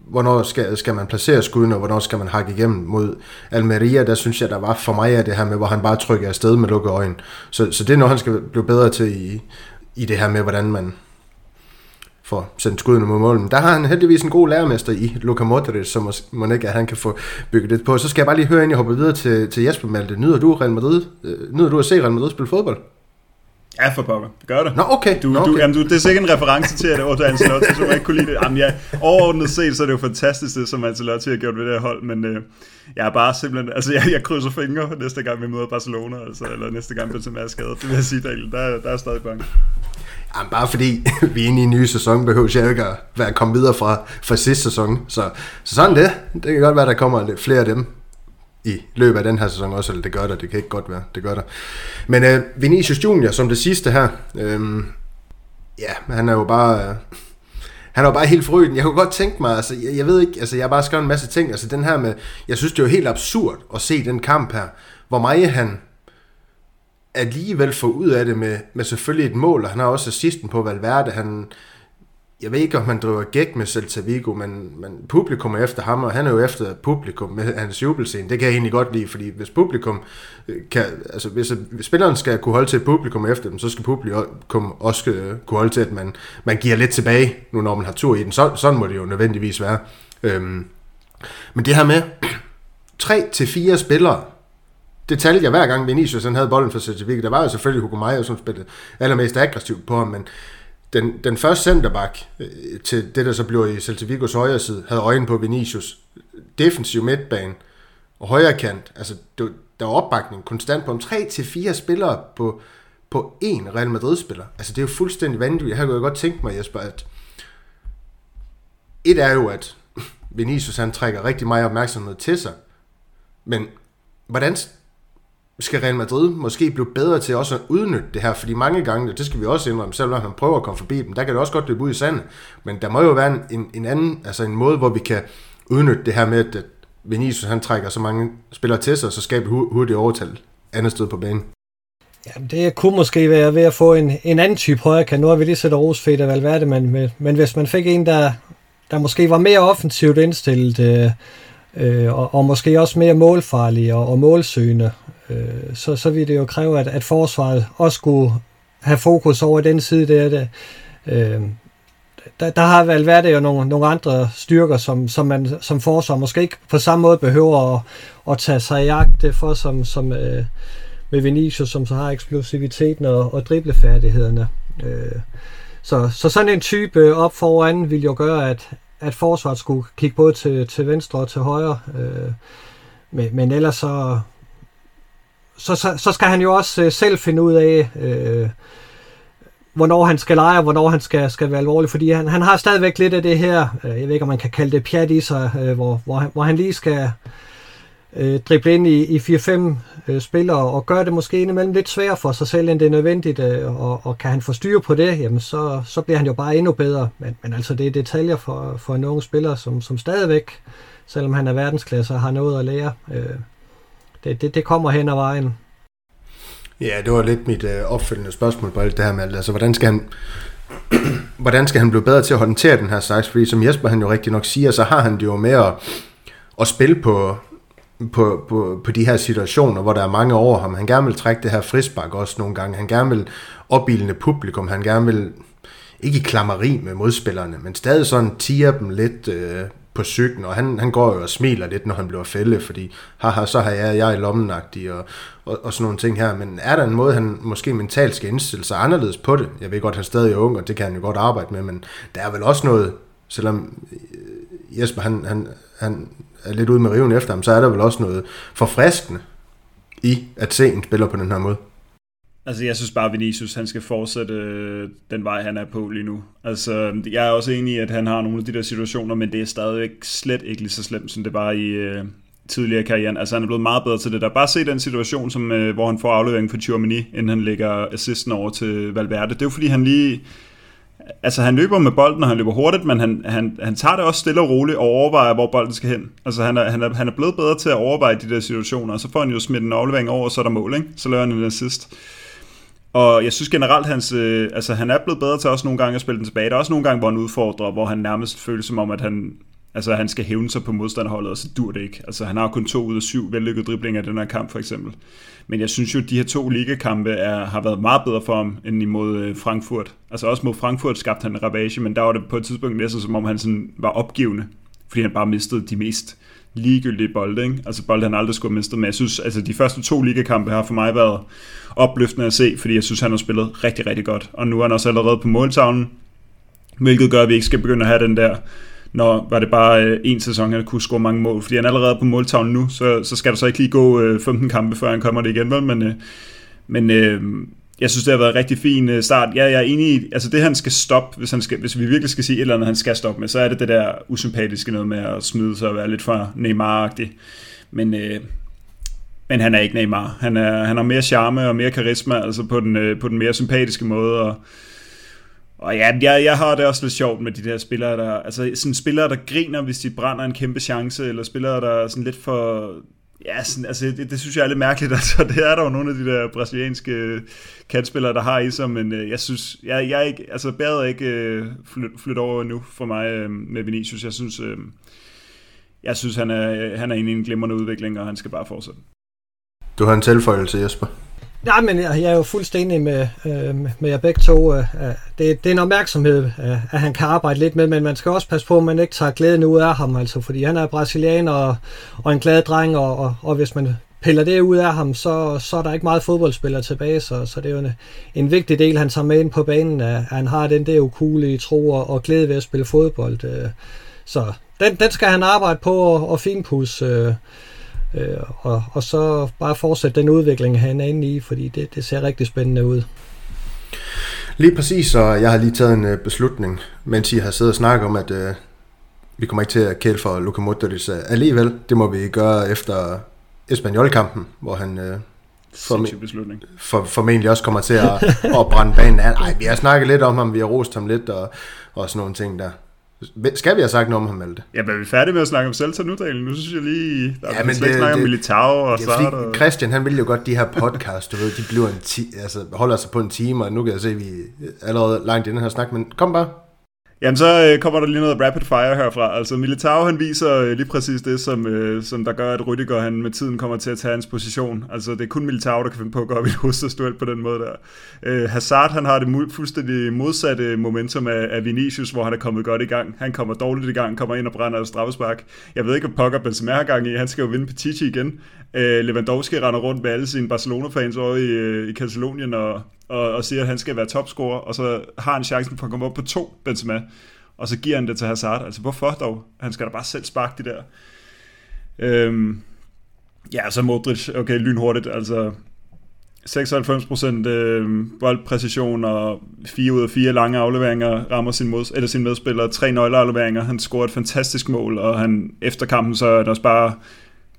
hvornår skal, skal man placere skuden, og hvornår skal man hakke igennem mod Almeria, der synes jeg, der var for mig af det her med, hvor han bare trykker afsted med lukkede øjne. Så, så det er noget, han skal blive bedre til i, i det her med, hvordan man, for sendt skuddene mod målen. Der har han heldigvis en god lærermester i Luka Modric, som må ikke, at han kan få bygget det på. Så skal jeg bare lige høre, inden jeg hopper videre til, til Jesper Malte. Nyder du, Real Madrid, øh, nyder du at se Real Madrid spille fodbold? Ja, for pokker. Gør det. Nå, okay. Du, Nå, okay. Du, jamen, du, det er sikkert en reference til, at det var Ancelotti, som jeg ikke kunne lide det. Jamen, ja, overordnet set, så er det jo fantastisk, det, som Ancelotti har gjort ved det her hold, men øh, jeg er bare simpelthen, altså jeg, jeg krydser fingre næste gang, vi møder Barcelona, altså, eller næste gang, Benzema er skadet. Det vil jeg sige, Daniel, der, der er stadig bange. Jamen, bare fordi vi er inde i en ny sæson, behøver jeg ikke at være kommet videre fra, fra sidste sæson. Så, så sådan det. Det kan godt være, der kommer lidt flere af dem i løbet af den her sæson også, eller det gør der, det kan ikke godt være, det gør der. Men øh, Vinicius Junior som det sidste her, øh, ja, han er jo bare... Øh, han er jo bare helt forrygende. Jeg kunne godt tænke mig, altså, jeg, jeg ved ikke, altså, jeg har bare skrevet en masse ting, altså den her med, jeg synes det er jo helt absurd at se den kamp her, hvor meget han alligevel få ud af det med, med selvfølgelig et mål, og han har også assisten på Valverde, han, jeg ved ikke, om han driver gæk med Celta Vigo, men, men publikum er efter ham, og han er jo efter publikum med hans jubelscene. Det kan jeg egentlig godt lide, fordi hvis publikum øh, kan, altså hvis, hvis spilleren skal kunne holde til et publikum efter dem, så skal publikum også øh, kunne holde til, at man, man giver lidt tilbage, nu når man har tur i den. Så, sådan må det jo nødvendigvis være. Øhm, men det her med tre til fire spillere, detaljer, hver gang Vinicius han havde bolden for Celta Vigo. Der var jo selvfølgelig Hugo Mayo, som spillede allermest aggressivt på ham, men den, den første centerback øh, til det, der så blev i Celta Vigos højre side, havde øjen på Vinicius. Defensiv midtbane og højre kant. Altså, det, der var opbakning konstant på om 3-4 spillere på, på én Real Madrid-spiller. Altså, det er jo fuldstændig vanvittigt. Her kunne jeg godt tænke mig, Jesper, at et er jo, at Vinicius han trækker rigtig meget opmærksomhed til sig. Men hvordan skal Real Madrid måske blive bedre til også at udnytte det her, fordi mange gange, det skal vi også indrømme, selvom han prøver at komme forbi dem, der kan det også godt løbe ud i sandet, men der må jo være en, en anden, altså en måde, hvor vi kan udnytte det her med, at Vinicius han trækker så mange spillere til sig, så skaber hurtigt overtal andet sted på banen. Jamen, det kunne måske være ved at få en, en anden type højre kan. Nu har vi lige set Rosfedt og Valverde, men, men, men hvis man fik en, der, der måske var mere offensivt indstillet, øh, øh, og, og måske også mere målfarlig og, og målsøgende, øh, så, så ville det jo kræve, at, at forsvaret også skulle have fokus over den side der. Det, øh, der, der har vel været jo nogle, nogle andre styrker, som, som man som forsvar måske ikke på samme måde behøver at, at tage sig i jagt for, som, som øh, med Vinicius, som så har eksplosiviteten og, og driblefærdighederne. Øh, så, så sådan en type op foran vil jo gøre, at, at forsvaret skulle kigge både til, til venstre og til højre. Øh, men, men ellers så, så, så, så skal han jo også øh, selv finde ud af, øh, hvornår han skal lege, og hvornår han skal, skal være alvorlig, fordi han, han har stadigvæk lidt af det her, øh, jeg ved ikke, om man kan kalde det pjat i sig, øh, hvor, hvor, han, hvor han lige skal øh, drible ind i, i 4-5 øh, spillere, og gøre det måske indimellem lidt sværere for sig selv, end det er nødvendigt, øh, og, og kan han få styr på det, jamen så, så bliver han jo bare endnu bedre, men, men altså det er detaljer for, for en ung spiller, som, som stadigvæk, selvom han er verdensklasse, har noget at lære. Øh, det, det, det kommer hen ad vejen. Ja, det var lidt mit øh, opfølgende spørgsmål på alt det her med, altså hvordan skal han hvordan skal han blive bedre til at håndtere den her slags, fordi som Jesper han jo rigtig nok siger, så har han det jo med at, at spille på, på, på, på de her situationer, hvor der er mange over ham. Han gerne vil trække det her frisbak også nogle gange. Han gerne vil opbilende publikum. Han gerne vil ikke i klammeri med modspillerne, men stadig sådan tiger dem lidt øh, på cyklen, og han, han går jo og smiler lidt, når han bliver fælde, fordi haha, så har jeg, jeg i lommenagtig og, og, og sådan nogle ting her. Men er der en måde, han måske mentalt skal indstille sig anderledes på det? Jeg ved godt, han stadig er ung, og det kan han jo godt arbejde med, men der er vel også noget, selvom øh, Jesper han, han, han er lidt ude med riven efter ham, så er der vel også noget forfriskende i at se en spiller på den her måde. Altså, jeg synes bare, at Vinicius han skal fortsætte øh, den vej, han er på lige nu. Altså, jeg er også enig i, at han har nogle af de der situationer, men det er stadigvæk slet ikke lige så slemt, som det var i øh, tidligere karrieren. Altså, han er blevet meget bedre til det der. Bare se den situation, som, øh, hvor han får aflevering for Tchouameni, inden han lægger assisten over til Valverde. Det er jo fordi, han lige... Altså, han løber med bolden, og han løber hurtigt, men han, han, han tager det også stille og roligt og overvejer, hvor bolden skal hen. Altså, han er, han er, han er blevet bedre til at overveje de der situationer, og så får han jo smidt en aflevering over, og så er der mål, ikke? Så laver han en assist. Og jeg synes generelt, hans, øh, altså, han er blevet bedre til også nogle gange at spille den tilbage. Der er også nogle gange, hvor han udfordrer, hvor han nærmest føles som om, at han, altså, han skal hævne sig på modstanderholdet, og så dur det ikke. Altså, han har kun to ud af syv vellykkede driblinger i den her kamp, for eksempel. Men jeg synes jo, at de her to ligakampe er, har været meget bedre for ham, end imod øh, Frankfurt. Altså også mod Frankfurt skabte han en ravage, men der var det på et tidspunkt næsten som om han sådan var opgivende, fordi han bare mistede de mest ligegyldige bolde. Ikke? Altså bolde, han aldrig skulle have mistet. Men jeg synes, altså de første to ligakampe har for mig været opløftende at se, fordi jeg synes, han har spillet rigtig, rigtig godt. Og nu er han også allerede på måltavlen, hvilket gør, at vi ikke skal begynde at have den der når var det bare øh, en sæson, han kunne score mange mål. Fordi han er allerede på måltavlen nu, så, så skal der så ikke lige gå øh, 15 kampe, før han kommer det igen. Vel? Men, øh, men øh, jeg synes, det har været en rigtig fin øh, start. Ja, jeg er enig i, altså det han skal stoppe, hvis, han skal, hvis vi virkelig skal sige et eller andet, han skal stoppe med, så er det det der usympatiske noget med at smide sig og være lidt for Neymar-agtig. Men, øh, men han er ikke Neymar. Han, er, han har mere charme og mere karisma, altså på den, øh, på den mere sympatiske måde, og, og ja, jeg, jeg har det også lidt sjovt med de der spillere, der, altså sådan spillere, der griner, hvis de brænder en kæmpe chance, eller spillere, der er sådan lidt for, ja, sådan, altså det, det, synes jeg er lidt mærkeligt, altså det er der jo nogle af de der brasilianske kantspillere, der har i sig, men øh, jeg synes, jeg, jeg ikke, altså bæret er ikke øh, flyt, flyt over nu for mig øh, med Vinicius, jeg synes, øh, jeg synes han er, øh, han er inde i en glimrende udvikling, og han skal bare fortsætte. Du har en tilføjelse, Jesper. Nej, men jeg, jeg er jo fuldstændig med, øh, med jer begge to. Øh, øh, det, det er en opmærksomhed, øh, at han kan arbejde lidt med, men man skal også passe på, at man ikke tager glæden ud af ham, altså, fordi han er brasilianer og, og en glad dreng, og, og, og hvis man piller det ud af ham, så, så er der ikke meget fodboldspillere tilbage, så, så det er jo en, en vigtig del, han tager med ind på banen, at han har den der ukulige tro og, og glæde ved at spille fodbold. Øh, så den, den skal han arbejde på og, og finpudse. Øh, Øh, og, og så bare fortsætte den udvikling, han er inde i, fordi det, det ser rigtig spændende ud. Lige præcis, og jeg har lige taget en øh, beslutning, mens I har siddet og snakket om, at øh, vi kommer ikke til at kæle for Luka Modric alligevel. Det må vi gøre efter Espanyol-kampen, hvor han øh, formen- for, formentlig også kommer til at, at brænde banen af. Nej, vi har snakket lidt om ham, vi har rost ham lidt og, og sådan nogle ting der. Skal vi have sagt noget om ham, Malte? Ja, men er vi færdige med at snakke om Celta nu, Daniel? Nu synes jeg lige, der ja, men det, snakke om Militao og så og... Christian, han vil jo godt de her podcast, du ved, de bliver en ti, altså, holder sig på en time, og nu kan jeg se, at vi er allerede langt i den her snak, men kom bare. Jamen, så øh, kommer der lige noget rapid fire herfra. Altså, Militao, han viser øh, lige præcis det, som, øh, som der gør, at Rüdiger, han med tiden kommer til at tage hans position. Altså, det er kun Militao, der kan finde på at gå op i et på den måde der. Øh, Hazard, han har det mu- fuldstændig modsatte momentum af, af Vinicius, hvor han er kommet godt i gang. Han kommer dårligt i gang, kommer ind og brænder et straffespark. Jeg ved ikke, hvad pokker Benzema har gang i. Han skal jo vinde Petici igen. Øh, Lewandowski render rundt med alle sine Barcelona-fans over i, øh, i Katalonien og, og, og siger, at han skal være topscorer, og så har han chancen for at komme op på to Benzema, og så giver han det til Hazard. Altså hvorfor dog? Han skal da bare selv sparke de der. Øhm, ja, så Modric, okay, lynhurtigt, altså 96% øh, boldpræcision og 4 ud af 4 lange afleveringer rammer sin, mod, eller sin medspiller. Tre nøgleafleveringer. Han scorer et fantastisk mål, og han efter kampen så er det også bare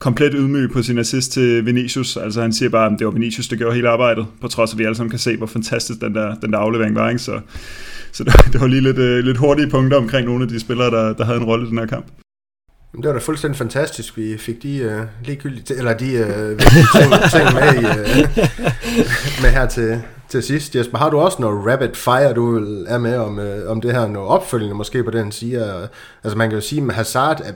komplet ydmyg på sin assist til Vinicius. Altså han siger bare, at det var Vinicius, der gjorde hele arbejdet, på trods af, at vi alle sammen kan se, hvor fantastisk den der, den der aflevering var. Ikke? Så, så det var lige lidt, øh, lidt hurtige punkter omkring nogle af de spillere, der, der havde en rolle i den her kamp. Det var da fuldstændig fantastisk. Vi fik de øh, uh, ligegyldige, eller de øh, uh, ting, ting med, i, uh, med her til, til sidst. Jesper, har du også noget rapid fire, du er med om, uh, om det her, noget opfølgende måske på den siger? Altså man kan jo sige med Hazard, at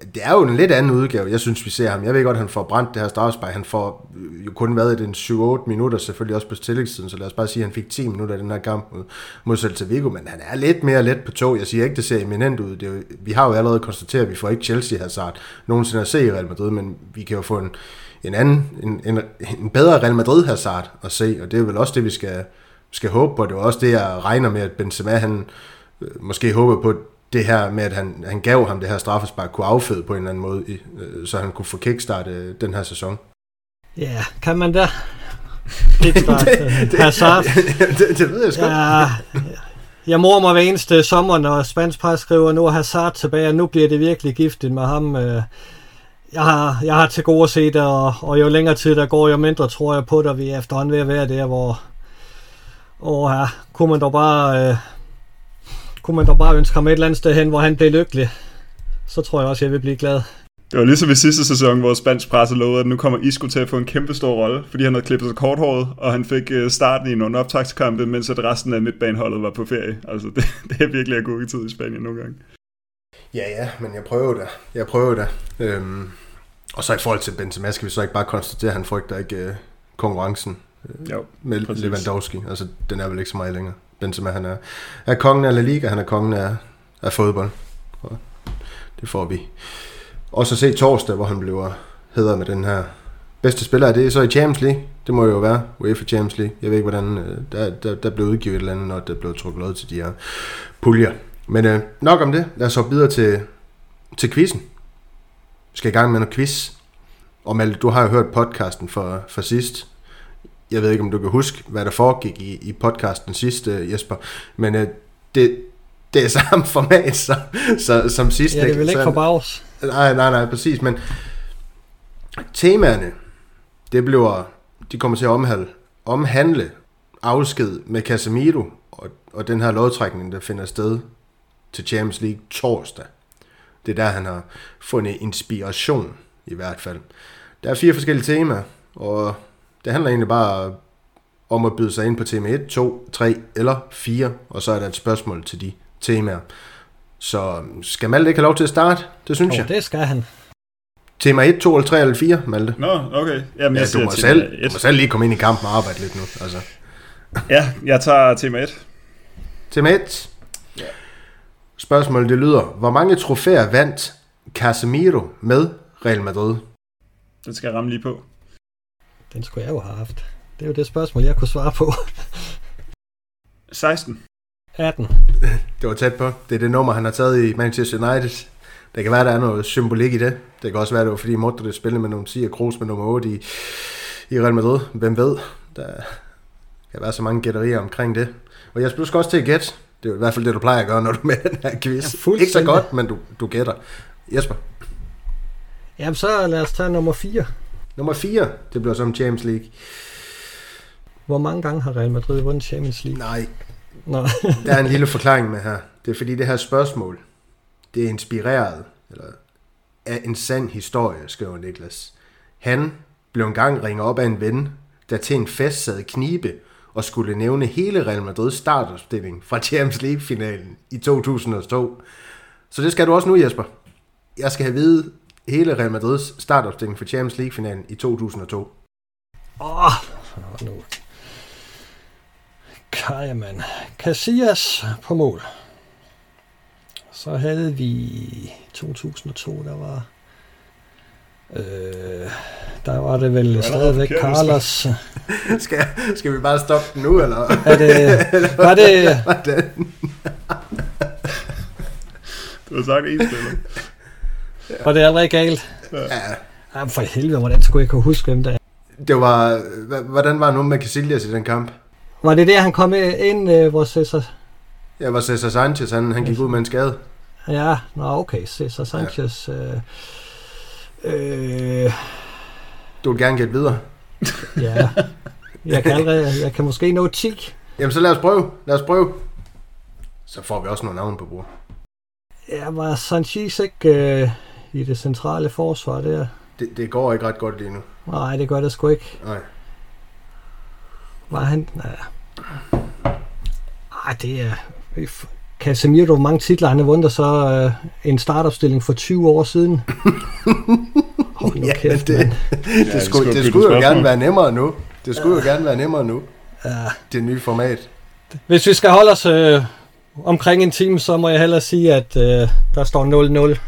det er jo en lidt anden udgave, jeg synes, vi ser ham. Jeg ved godt, at han får brændt det her straffespark. Han får øh, jo kun været i den 7-8 minutter, selvfølgelig også på tillægstiden, så lad os bare sige, at han fik 10 minutter i den her kamp mod, mod Celta Vigo, men han er lidt mere let på tog. Jeg siger ikke, det ser eminent ud. Det er jo, vi har jo allerede konstateret, at vi får ikke Chelsea Hazard nogensinde at se i Real Madrid, men vi kan jo få en, en anden, en, en, en bedre Real Madrid Hazard at se, og det er vel også det, vi skal, skal håbe på. Det er også det, jeg regner med, at Benzema, han øh, måske håber på, det her med, at han, han gav ham det her straffespark, kunne afføde på en eller anden måde, øh, så han kunne få kickstarte øh, den her sæson. Ja, kan man da? Kickstart det, det, Hazard. det, det ved jeg sgu. Ja, jeg mor mig hver eneste sommer, når Spansk Pres skriver, nu er Hazard tilbage, og nu bliver det virkelig giftigt med ham. Øh. Jeg har, jeg har til gode at se det, og, og jo længere tid der går, jo mindre tror jeg på, at vi er efterhånden ved at være der, hvor og ja, kunne man dog bare øh, kunne man dog bare ønske ham et eller andet sted hen, hvor han blev lykkelig. Så tror jeg også, jeg vil blive glad. Det var ligesom i sidste sæson, hvor spansk presse lovede, at nu kommer Isco til at få en kæmpe stor rolle, fordi han havde klippet sig korthåret, og han fik øh, starten i nogle optagskampe, mens at resten af midtbaneholdet var på ferie. Altså, det, det er virkelig god tid i Spanien nogle gange. Ja, ja, men jeg prøver det. Jeg prøver det. Øhm, og så i forhold til Benzema, skal vi så ikke bare konstatere, at han frygter ikke øh, konkurrencen øh, jo, med præcis. Lewandowski. Altså, den er vel ikke så meget længere. Benzema, han er, er kongen af La Liga, han er kongen af, af fodbold. Og det får vi også at se torsdag, hvor han bliver hedder med den her bedste spiller. Det er så i Champions League. Det må jo være UEFA Champions League. Jeg ved ikke, hvordan øh, der, der, der blev udgivet et eller andet, når der blev trukket noget til de her puljer. Men øh, nok om det. Lad os så videre til, til quizzen. Vi skal i gang med noget quiz. Og Malte, du har jo hørt podcasten for, for sidst jeg ved ikke, om du kan huske, hvad der foregik i, i podcasten sidste, Jesper, men øh, det, det er samme format som, så, som sidste. Ja, det vil ikke for bags. Nej, nej, nej, præcis, men temaerne, det bliver, de kommer til at omhandle, omhandle afsked med Casemiro og, og den her lodtrækning, der finder sted til Champions League torsdag. Det er der, han har fundet inspiration, i hvert fald. Der er fire forskellige temaer, og det handler egentlig bare om at byde sig ind på tema 1, 2, 3 eller 4, og så er der et spørgsmål til de temaer. Så skal Malte ikke have lov til at starte? Det synes oh, jeg. det skal han. Tema 1, 2 eller 3 eller 4, Malte? Nå, okay. Jamen, ja, du, må selv, du må selv lige komme ind i kampen og arbejde lidt nu. Altså. ja, jeg tager tema 1. Tema 1. Ja. Spørgsmålet det lyder, hvor mange trofæer vandt Casemiro med Real Madrid? Det skal jeg ramme lige på. Den skulle jeg jo have haft. Det er jo det spørgsmål, jeg kunne svare på. 16. 18. Det var tæt på. Det er det nummer, han har taget i Manchester United. Det kan være, der er noget symbolik i det. Det kan også være, det var fordi Modric spillede med nummer 10 og Kroos med nummer 8 i, i Real Madrid. Hvem ved? Der kan være så mange gætterier omkring det. Og jeg skal også til at gætte. Det er i hvert fald det, du plejer at gøre, når du er med den her quiz. Ja, Ikke så godt, men du, du gætter. Jesper? Jamen så lad os tage nummer 4. Nummer 4, det bliver som Champions League. Hvor mange gange har Real Madrid vundet Champions League? Nej, Nå. der er en lille forklaring med her. Det er fordi det her spørgsmål, det er inspireret eller af en sand historie, skriver Niklas. Han blev engang ringet op af en ven, der til en fest sad knibe og skulle nævne hele Real Madrids startopstilling fra Champions League-finalen i 2002. Så det skal du også nu, Jesper. Jeg skal have vide hele Real Madrids startopstilling for Champions League-finalen i 2002? Åh, oh, nu. Kajaman. Casillas på mål. Så havde vi 2002, der var... Øh, der var det vel stadigvæk Carlos. skal, skal vi bare stoppe den nu, eller? Er det, var det, Du har sagt en spiller. Var det allerede galt? Ja, Jamen for helvede, hvordan skulle jeg kunne huske, hvem det er? det var, hvordan var nu med Casillas i den kamp? Var det der, han kom ind, øh, hvor Cesar... Ja, var Cesar Sanchez, han, han gik ud med en skade. Ja, nå okay, Cesar Sanchez... Øh, øh, Du vil gerne gætte videre. ja, jeg kan, allerede, jeg kan måske nå 10. Jamen, så lad os prøve. Lad os prøve. Så får vi også nogle navne på bordet. Ja, var Sanchez ikke øh, i det centrale forsvar der? Det, det går ikke ret godt lige nu. Nej, det gør det sgu ikke. Nej. Var han... Nej, Ej, det er... Casemiro, hvor mange titler han har vundet, så øh, en startopstilling for 20 år siden. Hold nu Ja, kæft, det- mand. Det, det skulle, det skulle jo gerne være nemmere nu. Det skulle jo gerne være nemmere nu. Ja. Det nye format. Hvis vi skal holde os øh, omkring en time, så må jeg hellere sige, at øh, der står 0-0.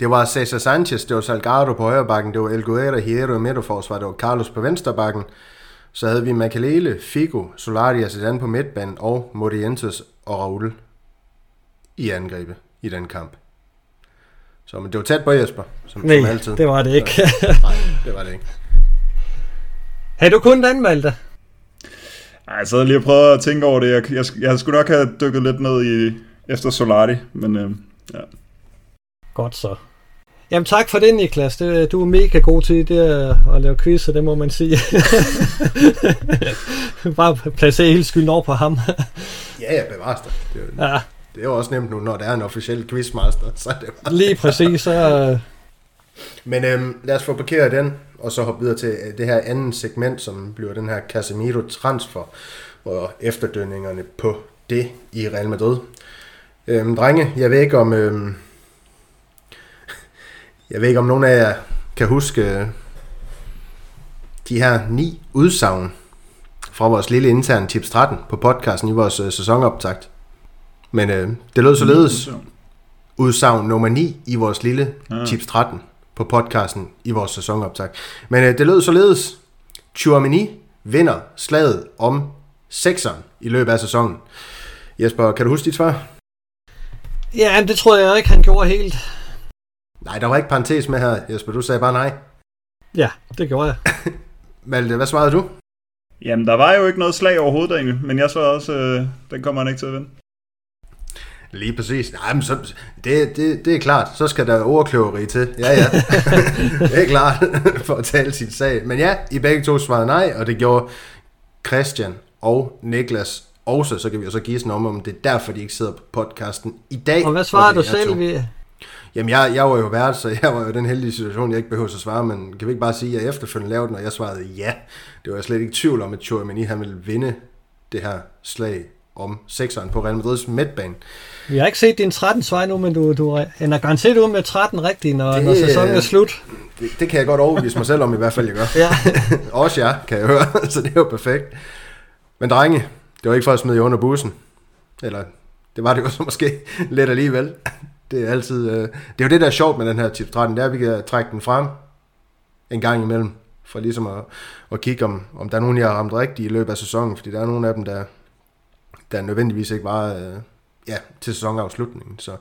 Det var Cesar Sanchez, det var Salgado på højre bakken, det var El Guerra, Hierro i midterforsvar, det var Carlos på venstre bakken. Så havde vi Makalele, Figo, Solari og Zidane på midtbanen og Morientes og Raul i angrebet i den kamp. Så men det var tæt på Jesper, som, som Nej, altid. det var det ikke. Nej, det var det ikke. Har du kun anmeldt det? Ej, jeg sad lige og prøvede at tænke over det. Jeg, jeg, jeg skulle nok have dykket lidt ned i, efter Solari, men øh, ja. Godt så. Jamen tak for det, Niklas. Det, du er mega god til det at lave quizzer, det må man sige. Bare placere hele skylden over på ham. Ja, ja, bevares dig. Det, er jo- ja, det er jo også nemt nu, når der er en officiel quizmaster. Så er det jo- lige præcis. Så, øh, Men øhm, lad os få parkeret den, og så hoppe videre til øh, det her andet segment, som bliver den her Casemiro-transfer, og efterdønningerne på det i Real Madrid. Øhm, drenge, jeg ved ikke om... Øhm, jeg ved ikke om nogen af jer kan huske øh, de her ni udsagn fra vores lille interne Tips 13 på podcasten i vores øh, sæsonoptakt. Men øh, det lød således udsagn nummer 9 i vores lille Ah. Tips 13 på podcasten i vores sæsonoptag. Men øh, det lød således, Chouameni vinder slaget om sekseren i løbet af sæsonen. Jesper, kan du huske dit svar? ja, det tror jeg ikke, han gjorde helt. Nej, der var ikke parentes med her, Jesper. Du sagde bare nej. Ja, det gjorde jeg. Malte, hvad svarede du? Jamen, der var jo ikke noget slag overhovedet egentlig, men jeg svarede også, øh, den kommer han ikke til at vinde. Lige præcis. Nej, men så, det, det, det er klart. Så skal der ordkløveri til. Ja, ja. det er klart for at tale sin sag. Men ja, I begge to svarede nej, og det gjorde Christian og Niklas også. Så kan vi jo så give sådan om, om det er derfor, de ikke sidder på podcasten i dag. Og hvad svarer du selv? Vi, Jamen, jeg, jeg var jo vært, så jeg var jo i den heldige situation, jeg ikke behøver at svare, men kan vi ikke bare sige, at jeg efterfølgende lavede den, og jeg svarede ja. Det var jeg slet ikke i tvivl om, at Chouameni han ville vinde det her slag om sekseren på Real Madrids midtbane. vi har ikke set din 13 svar nu, men du, du ender garanteret ud med 13 rigtigt, når, Det- når sæsonen er slut. Det, det kan jeg godt overbevise mig selv om, i hvert fald jeg gør. Ja. Også jeg, kan jeg høre, så det er jo perfekt. Men drenge, det var ikke for at smide jer under bussen. Eller, det var det jo så måske lidt alligevel. Det er altid, øh, det er jo det, der er sjovt med den her tip 13, det er, at vi kan trække den frem en gang imellem, for ligesom at, at kigge, om, om der er nogen, jeg har ramt rigtigt i løbet af sæsonen, fordi der er nogle af dem, der, der nødvendigvis ikke var øh, ja, til sæsonafslutningen. Så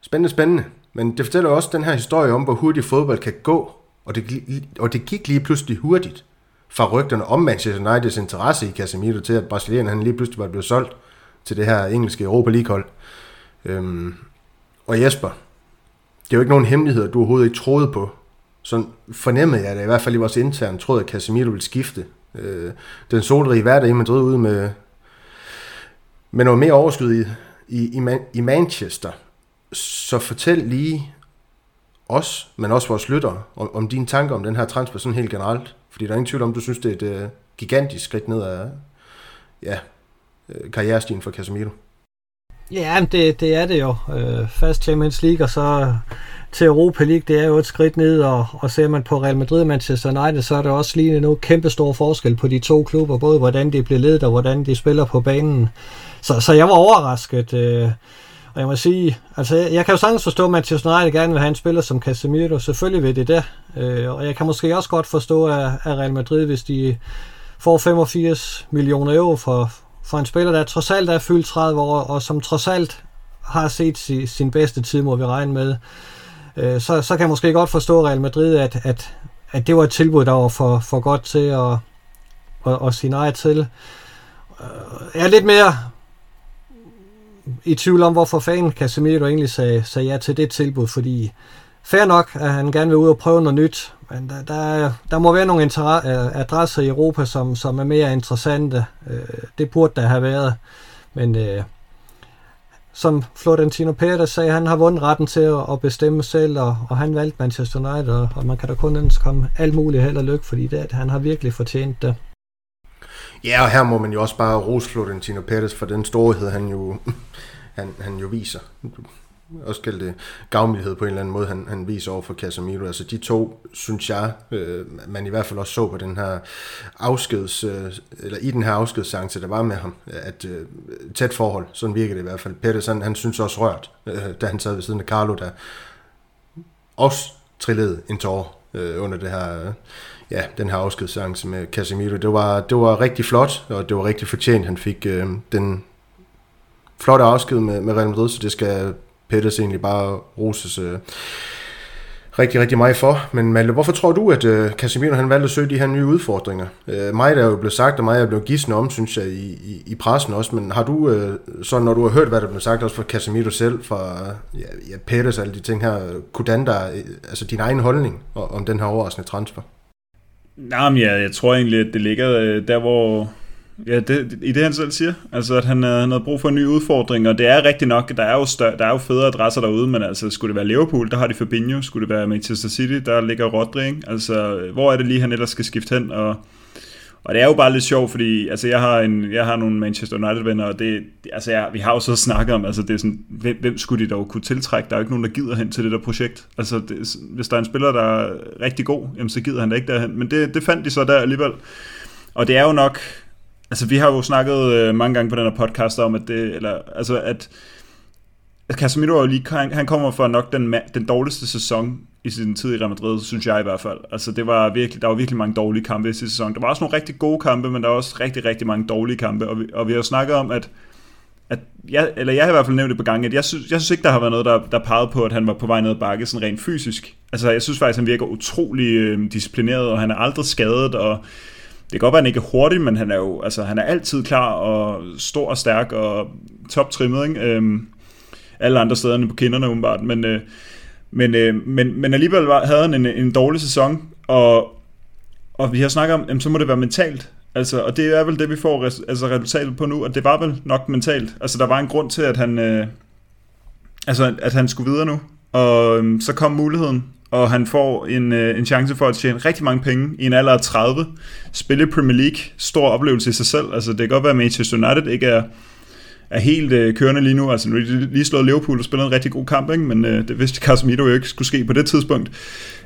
spændende, spændende. Men det fortæller også den her historie om, hvor hurtigt fodbold kan gå, og det, og det gik lige pludselig hurtigt fra rygterne om Manchester Uniteds interesse i Casemiro til, at Brasilien han lige pludselig var blevet solgt til det her engelske Europa League-hold. Øhm, og Jesper, det er jo ikke nogen hemmelighed, at du overhovedet ikke troede på. Så fornemmede jeg det, i hvert fald i vores interne, troede, at Casemiro ville skifte. Øh, den solrige hverdag i Madrid ud med, med noget mere overskud i, i, i, Man- i Manchester. Så fortæl lige os, men også vores lyttere, om, om dine tanker om den her transfer sådan helt generelt. Fordi der er ingen tvivl om, du synes, det er et uh, gigantisk skridt ned ad ja, øh, karrierestigen for Casemiro. Ja, det, det er det jo. Øh, fast Champions League og så til Europa League, det er jo et skridt ned, og, og ser man på Real Madrid og Manchester United, så er der også lige nu kæmpe stor forskel på de to klubber, både hvordan de bliver ledet og hvordan de spiller på banen. Så, så jeg var overrasket, øh, Og jeg må sige, altså jeg, jeg kan jo sagtens forstå, at Manchester United gerne vil have en spiller som Casemiro. Selvfølgelig vil det det. Øh, og jeg kan måske også godt forstå, at, at Real Madrid, hvis de får 85 millioner euro for, for en spiller, der trods alt er fyldt 30 år, og som trods alt har set si, sin bedste tid, må vi regne med, øh, så, så kan jeg måske godt forstå Real Madrid, at, at, at det var et tilbud, der var for, for godt til at, at, at sige nej til. Øh, jeg er lidt mere i tvivl om, hvorfor fanden Casemiro egentlig sagde, sagde ja til det tilbud, fordi fair nok, at han gerne vil ud og prøve noget nyt, men der, der, der må være nogle øh, adresser i Europa, som, som er mere interessante. Øh, det burde der have været, men øh, som Florentino Pérez sagde, han har vundet retten til at, at bestemme selv, og, og han valgte Manchester United, og, og man kan da kun ønske ham alt muligt held og lykke, fordi det, at han har virkelig fortjent det. Ja, og her må man jo også bare rose Florentino Pérez for den storhed, han jo, han, han jo viser. Også kalde det gavmildhed på en eller anden måde, han, han viser over for Casemiro. Altså de to, synes jeg, øh, man i hvert fald også så på den her afskeds, øh, eller i den her afskedsseance, der var med ham, at øh, tæt forhold, sådan virker det i hvert fald. Pettis, han, han synes også rørt, øh, da han sad ved siden af Carlo, der også trillede en tår øh, under det her, øh, ja, den her afskedsseance med Casemiro. Det var, det var rigtig flot, og det var rigtig fortjent. Han fik øh, den flotte afsked med, med Real Madrid, så det skal Pettis egentlig bare roses øh, rigtig, rigtig meget for. Men Malte, hvorfor tror du, at øh, Casemiro han valgte at søge de her nye udfordringer? Øh, mig der er jo blevet sagt, og mig er blevet gidsende om, synes jeg, i, i, i pressen også. Men har du, øh, så når du har hørt, hvad der blev sagt også fra Casemiro selv, fra ja, ja, Pettis og alle de ting her, kunne danne dig, øh, altså din egen holdning om den her overraskende transfer? Nej, men ja, jeg tror egentlig, at det ligger øh, der, hvor, Ja, det, i det han selv siger. Altså, at han, øh, han havde brug for en ny udfordring, og det er rigtigt nok, der er jo, større, der er jo federe adresser derude, men altså, skulle det være Liverpool, der har de Fabinho, skulle det være Manchester City, der ligger Rodri, ikke? Altså, hvor er det lige, han ellers skal skifte hen, og, og det er jo bare lidt sjovt, fordi altså, jeg, har en, jeg har nogle Manchester United-venner, og det, altså, jeg, vi har jo så snakket om, altså, det er sådan, hvem, hvem skulle de dog kunne tiltrække? Der er jo ikke nogen, der gider hen til det der projekt. Altså, det, hvis der er en spiller, der er rigtig god, jamen, så gider han da ikke derhen. Men det, det fandt de så der alligevel. Og det er jo nok, Altså, vi har jo snakket øh, mange gange på den her podcast om, at det, eller, altså, at, at Casemiro lige, han, han kommer for nok den, den dårligste sæson i sin tid i Real Madrid, synes jeg i hvert fald. Altså, det var virkelig, der var virkelig mange dårlige kampe i sidste sæson. Der var også nogle rigtig gode kampe, men der var også rigtig, rigtig mange dårlige kampe, og vi, og vi har jo snakket om, at at jeg, eller jeg har i hvert fald nævnt det på gange, at jeg synes, jeg synes ikke, der har været noget, der, der pegede på, at han var på vej ned ad bakke, sådan rent fysisk. Altså, jeg synes faktisk, han virker utrolig øh, disciplineret, og han er aldrig skadet, og kan godt være, at han ikke er hurtig, men han er jo altså, han er altid klar og stor og stærk og toptrimmet. Ikke? Øhm, alle andre steder på kinderne umiddelbart. Men, øh, men, øh, men, men alligevel var, havde han en, en dårlig sæson, og, og vi har snakket om, jamen, så må det være mentalt. Altså, og det er vel det, vi får res, altså, resultatet på nu, at det var vel nok mentalt. Altså, der var en grund til, at han, øh, altså, at han skulle videre nu. Og øh, så kom muligheden, og han får en, øh, en chance for at tjene rigtig mange penge i en alder af 30. Spille Premier League, stor oplevelse i sig selv. Altså det kan godt være, at Manchester United ikke er, er helt øh, kørende lige nu. Altså nu er de lige slået Liverpool og spillet en rigtig god kamp, ikke? men øh, det vidste Casemiro jo ikke skulle ske på det tidspunkt.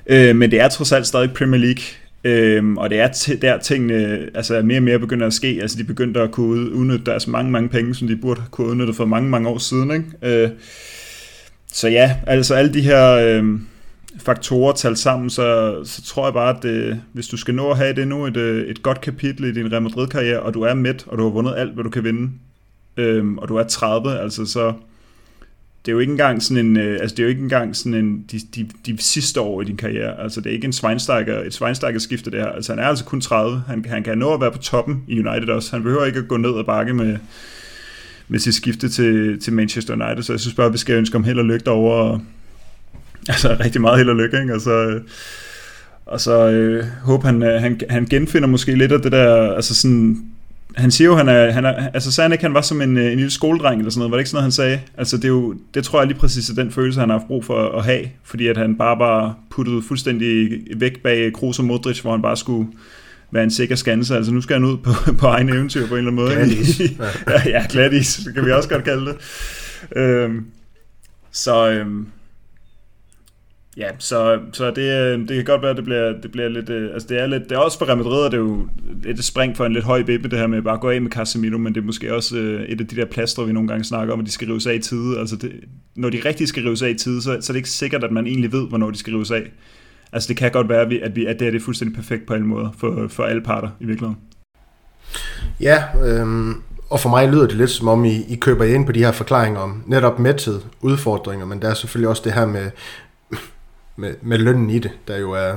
Øh, men det er trods alt stadig Premier League. Øhm, og det er t- der tingene altså mere og mere begynder at ske. Altså de begyndte at kunne udnytte deres mange, mange penge, som de burde kunne udnytte for mange, mange år siden. Ikke? Øh, så ja, altså alle de her... Øh, faktorer talt sammen, så, så tror jeg bare, at det, hvis du skal nå at have det nu, et, øh, et godt kapitel i din Real Madrid-karriere, og du er midt, og du har vundet alt, hvad du kan vinde, øhm, og du er 30, altså så det er jo ikke engang sådan en, øh, altså det er jo ikke engang sådan en, de, de, de sidste år i din karriere, altså det er ikke en Schweinsteiger, et Schweinsteiger skifte det her, altså han er altså kun 30, han, han kan nå at være på toppen i United også, han behøver ikke at gå ned og bakke med, med sit skifte til, til Manchester United, så jeg synes bare, at vi skal ønske ham held og lykke over, og, altså rigtig meget held og lykke, ikke? Altså, øh, og så øh, håber han, øh, han, han genfinder måske lidt af det der, altså sådan, han siger jo, han er, han er altså sagde han ikke, han var som en, øh, en lille skoledreng eller sådan noget, var det ikke sådan noget, han sagde? Altså det er jo, det tror jeg lige præcis er den følelse, han har haft brug for at have, fordi at han bare bare puttede fuldstændig væk bag Kroos og Modric, hvor han bare skulle være en sikker skanse, altså nu skal han ud på, på egen eventyr på en eller anden måde. Gladis. ja, ja, gladis, kan vi også godt kalde det. Øhm, så øhm, Ja, så, så det, øh, det kan godt være, at det bliver, det bliver lidt... Øh, altså det er lidt... Det er også for Real Madrid, at det er jo et spring for en lidt høj bippe, det her med bare at gå af med Casemiro, men det er måske også øh, et af de der plaster, vi nogle gange snakker om, at de skal rives af i tide. Altså det, når de rigtig skal rives af i tide, så, så er det ikke sikkert, at man egentlig ved, hvornår de skal rives af. Altså det kan godt være, at, vi, at, vi, at det er det fuldstændig perfekt på alle måder for, for alle parter i virkeligheden. Ja, øhm, og for mig lyder det lidt som om, I, I køber ind på de her forklaringer om netop mæthed, udfordringer, men der er selvfølgelig også det her med, med, med lønnen i det, der jo er,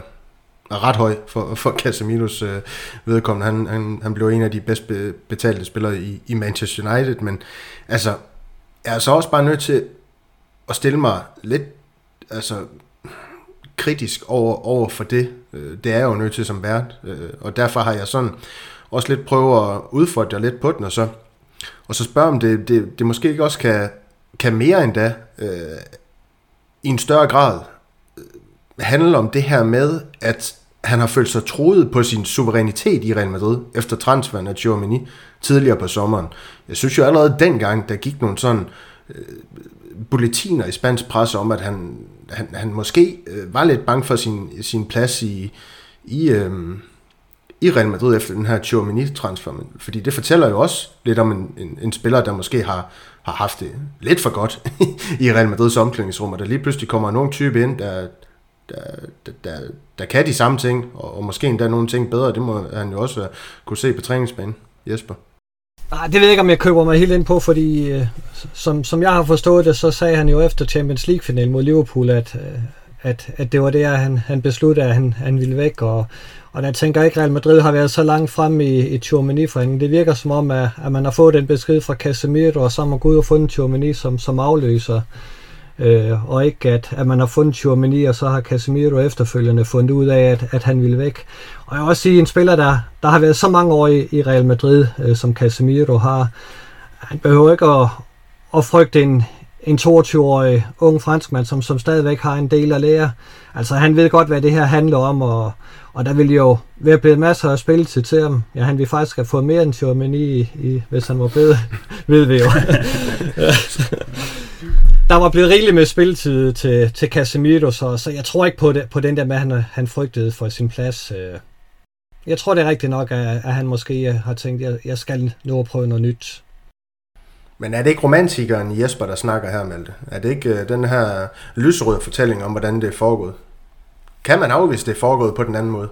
er ret høj for, for Casemiros øh, vedkommende. Han, han, han blev en af de bedst betalte spillere i, i Manchester United, men altså, jeg er så også bare nødt til at stille mig lidt altså, kritisk over, over for det. Øh, det er jeg jo nødt til som vært, øh, og derfor har jeg sådan også lidt prøvet at udfordre lidt på den, og så, og så spørge om det, det, det måske ikke også kan, kan mere end da, øh, i en større grad, handle om det her med, at han har følt sig troet på sin suverænitet i Real Madrid, efter transferen af Giovanni tidligere på sommeren. Jeg synes jo allerede dengang, der gik nogle sådan øh, bulletiner i spansk presse om, at han, han, han måske øh, var lidt bange for sin, sin plads i, i, øh, i Real Madrid efter den her Chouamini-transfer. Fordi det fortæller jo også lidt om en, en, en spiller, der måske har, har haft det lidt for godt i Real Madrids omklædningsrum, og der lige pludselig kommer nogen type ind, der, der, der, der, der kan de samme ting, og, og måske endda nogle ting bedre. Det må han jo også kunne se på træningsbanen. Jesper? Nej, det ved jeg ikke, om jeg køber mig helt ind på, fordi øh, som, som jeg har forstået det, så sagde han jo efter Champions League-finalen mod Liverpool, at, øh, at, at det var det, han, han besluttede, at han, han ville væk, og, og der tænker ikke, at Real Madrid har været så langt frem i, i Tchouameni-forhandlingen. Det virker som om, at, at man har fået den besked fra Casemiro, og så har man gået og fundet Tchouameni som, som afløser. Øh, Øh, og ikke at, at man har fundet Chouameni, og så har Casemiro efterfølgende fundet ud af, at, at han ville væk. Og jeg vil også sige, en spiller, der, der har været så mange år i, i Real Madrid, øh, som Casemiro har, han behøver ikke at, at frygte en, en 22-årig ung franskmand, som, som stadigvæk har en del at lære. Altså han ved godt, hvad det her handler om, og, og der vil jo være blevet masser af spilletid til ham. Ja, han vil faktisk have fået mere end Chouameni, i, i, hvis han var bedre, ved vi jo. der var blevet rigeligt med spilletid til, til Casemiro, så, så jeg tror ikke på, det, på den der med, at han, han frygtede for sin plads. Øh. Jeg tror, det er rigtigt nok, at, at han måske øh, har tænkt, at jeg, jeg skal nå at prøve noget nyt. Men er det ikke romantikeren Jesper, der snakker her, Malte? Er det ikke øh, den her lysrøde fortælling om, hvordan det er foregået? Kan man afvise, det er foregået på den anden måde?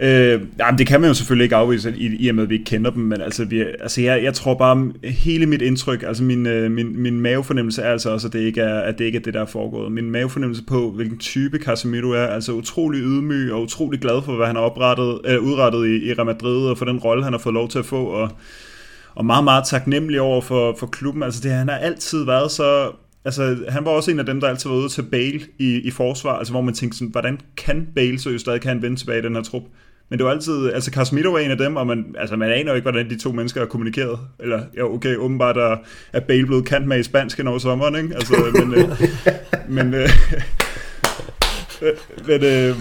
Øh, jamen, det kan man jo selvfølgelig ikke afvise, i, i og med, at vi ikke kender dem, men altså, vi, altså jeg, jeg tror bare, hele mit indtryk, altså min, øh, min, min mavefornemmelse er altså også, at det, ikke er, at det ikke er det, der er foregået. Min mavefornemmelse på, hvilken type Casemiro er, altså utrolig ydmyg og utrolig glad for, hvad han har oprettet, øh, udrettet i, i Real Madrid, og for den rolle, han har fået lov til at få, og, og meget, meget taknemmelig over for, for klubben. Altså det, han har altid været så Altså, han var også en af dem, der altid var ude til Bale i, i forsvar, altså hvor man tænkte sådan, hvordan kan Bale så stadig kan vende tilbage i den her trup? Men det var altid, altså Casemiro var en af dem, og man, altså man aner jo ikke, hvordan de to mennesker har kommunikeret. Eller, ja, okay, åbenbart er, er Bale blevet kant med i spansk over sommeren, ikke? Altså, men, øh, men, øh, men, øh,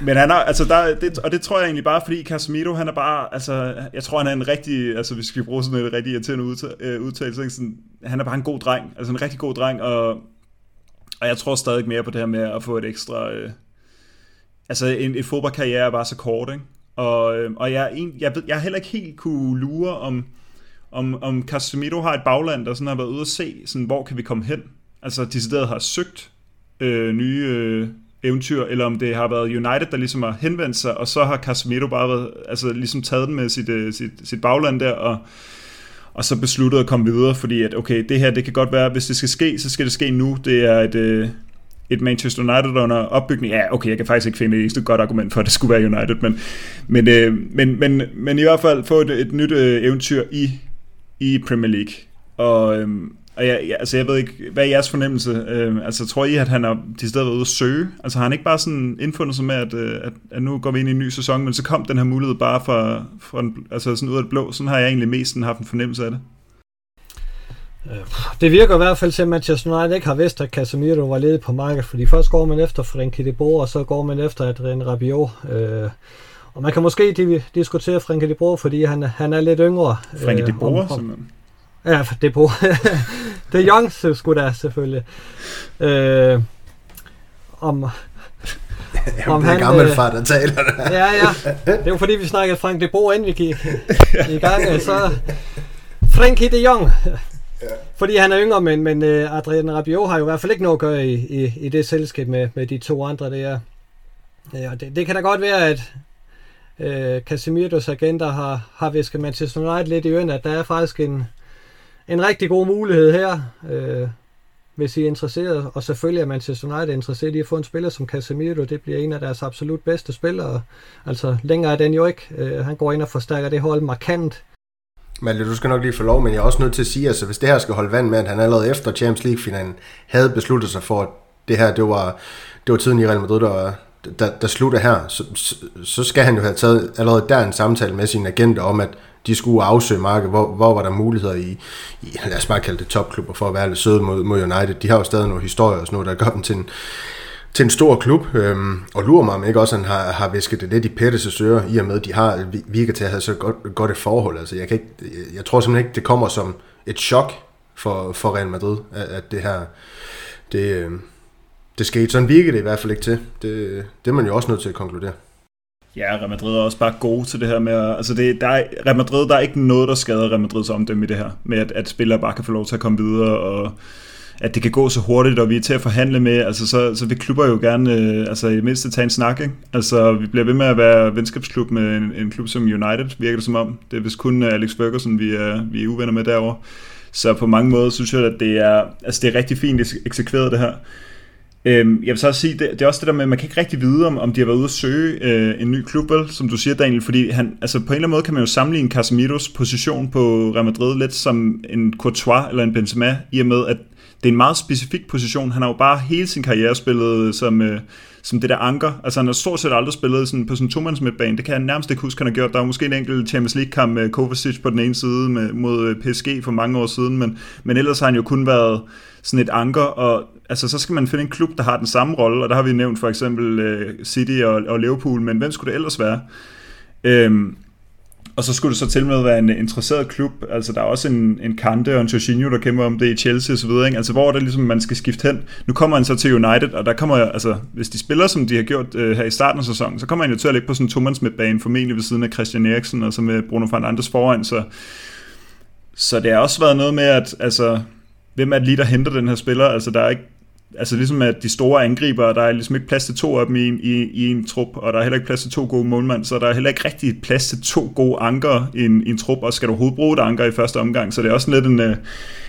men han har, altså der, det, og det tror jeg egentlig bare, fordi Casemiro, han er bare, altså, jeg tror, han er en rigtig, altså hvis vi skal bruge sådan et rigtig irriterende øh, udtalelse, sådan, han er bare en god dreng, altså en rigtig god dreng, og, og jeg tror stadig mere på det her med at få et ekstra, øh, altså en, en fodboldkarriere er bare så kort, ikke? Og, øhm, og jeg, en, jeg, ved, jeg heller ikke helt kunne lure, om, om, om Casemiro har et bagland, der sådan har været ude at se, sådan, hvor kan vi komme hen? Altså decideret har søgt øh, nye øh, eventyr, eller om det har været United, der ligesom har henvendt sig, og så har Casemiro bare været, altså ligesom taget den med sit, øh, sit, sit bagland der, og, og så besluttet at komme videre, fordi at okay, det her, det kan godt være, hvis det skal ske, så skal det ske nu. Det er et, øh, et Manchester United under opbygning. Ja, okay, jeg kan faktisk ikke finde et godt argument for, at det skulle være United, men, men, øh, men, men, men i hvert fald få et, et nyt øh, eventyr i, i Premier League. Og, øh, og jeg, jeg, altså jeg ved ikke, hvad er jeres fornemmelse? Øh, altså tror I, at han har de steder været ude at søge? Altså har han ikke bare sådan indfundet sig med, at, øh, at, at nu går vi ind i en ny sæson, men så kom den her mulighed bare fra, fra en, altså sådan ud af det blå. Sådan har jeg egentlig mest haft en fornemmelse af det. Øh, det virker i hvert fald til, at Manchester United ikke har vidst, at Casemiro var ledet på markedet, fordi først går man efter Frenkie de Boer, og så går man efter Adrien Rabiot. Øh, og man kan måske diskutere Frenkie de Boer, fordi han, han er lidt yngre. Frenkie de Boer, øh, simpelthen? Ja, det er på. det er Young, skulle der selvfølgelig. Øh, om, Jamen, om det er han, gammel øh, far, der taler. ja, ja. Det er jo fordi, vi snakkede Frank de Boer, inden vi gik i gang. Så Frankie de Jong. Ja. Fordi han er yngre, men, men øh, Adrian Rabiot har jo i hvert fald ikke noget at gøre i, i, i det selskab med, med de to andre der. Øh, ja, det, det kan da godt være, at øh, Casemiros agenter har, har visket Manchester United lidt i øjnene, at der er faktisk en, en rigtig god mulighed her. øh, hvis I er interesseret, og selvfølgelig er Manchester United interesseret i at få en spiller som Casemiro, det bliver en af deres absolut bedste spillere. Altså længere er den jo ikke. Øh, han går ind og forstærker det hold markant. Malte, du skal nok lige få lov, men jeg er også nødt til at sige, at altså, hvis det her skal holde vand med, at han allerede efter Champions League-finalen havde besluttet sig for, at det her, det var, det var tiden i Real Madrid, der, der, der slutter her, så, så skal han jo have taget allerede der en samtale med sine agenter om, at de skulle afsøge markedet, hvor, hvor var der muligheder i, i, lad os bare kalde det topklubber, for at være lidt søde mod, mod United. De har jo stadig nogle historier og sådan noget, der gør dem til en, til en stor klub, øhm, og lurer mig om ikke også, han har, har visket det lidt i Pettis' ører, i og med, at de har virker til at have så godt, godt et forhold. Altså, jeg, kan ikke, jeg tror simpelthen ikke, det kommer som et chok for, for Real Madrid, at, at det her, det, øhm, det skete. Sådan virker det i hvert fald ikke til. Det, det er man jo også nødt til at konkludere. Ja, Real Madrid er også bare gode til det her med, altså det, der er, Real Madrid, der er ikke noget, der skader Real Madrids omdømme i det her, med at, at spillere bare kan få lov til at komme videre, og at det kan gå så hurtigt, og vi er til at forhandle med, altså så, så vil klubber jo gerne, øh, altså i det mindste tage en snak, ikke? Altså vi bliver ved med at være venskabsklub med en, en klub som United, virker det som om. Det er vist kun øh, Alex Ferguson, vi er, vi er uvenner med derovre. Så på mange måder synes jeg, at det er, altså det er rigtig fint eksekveret det her. Øhm, jeg vil så også sige, det, det er også det der med, at man kan ikke rigtig vide, om, om de har været ude at søge øh, en ny klub, vel, som du siger, Daniel, fordi han, altså på en eller anden måde kan man jo sammenligne Casemiros position på Real Madrid lidt som en Courtois eller en Benzema, i og med, at det er en meget specifik position. Han har jo bare hele sin karriere spillet som, øh, som det der anker. Altså han har stort set aldrig spillet sådan, på sådan en tomands midtbane. Det kan jeg nærmest ikke huske, han har gjort. Der var måske en enkelt Champions League-kamp med Kovacic på den ene side med, mod øh, PSG for mange år siden, men, men ellers har han jo kun været sådan et anker, og altså, så skal man finde en klub, der har den samme rolle, og der har vi nævnt for eksempel øh, City og, og Liverpool, men hvem skulle det ellers være? Øhm, og så skulle det så til med at være en interesseret klub. Altså, der er også en, en Kante og en Jorginho, der kæmper om det i Chelsea osv. Ikke? Altså, hvor er det ligesom, man skal skifte hen? Nu kommer han så til United, og der kommer, altså, hvis de spiller, som de har gjort øh, her i starten af sæsonen, så kommer han jo til at ligge på sådan en tomands banen, formentlig ved siden af Christian Eriksen, og så med Bruno Fernandes foran, så, så det har også været noget med, at altså, hvem er det lige, der henter den her spiller? Altså, der er ikke altså ligesom at de store angriber, der er ligesom ikke plads til to af dem i, i, i en trup, og der er heller ikke plads til to gode målmænd, så der er heller ikke rigtig plads til to gode anker i en, i en trup, og skal du overhovedet bruge et anker i første omgang, så det er også lidt en, øh,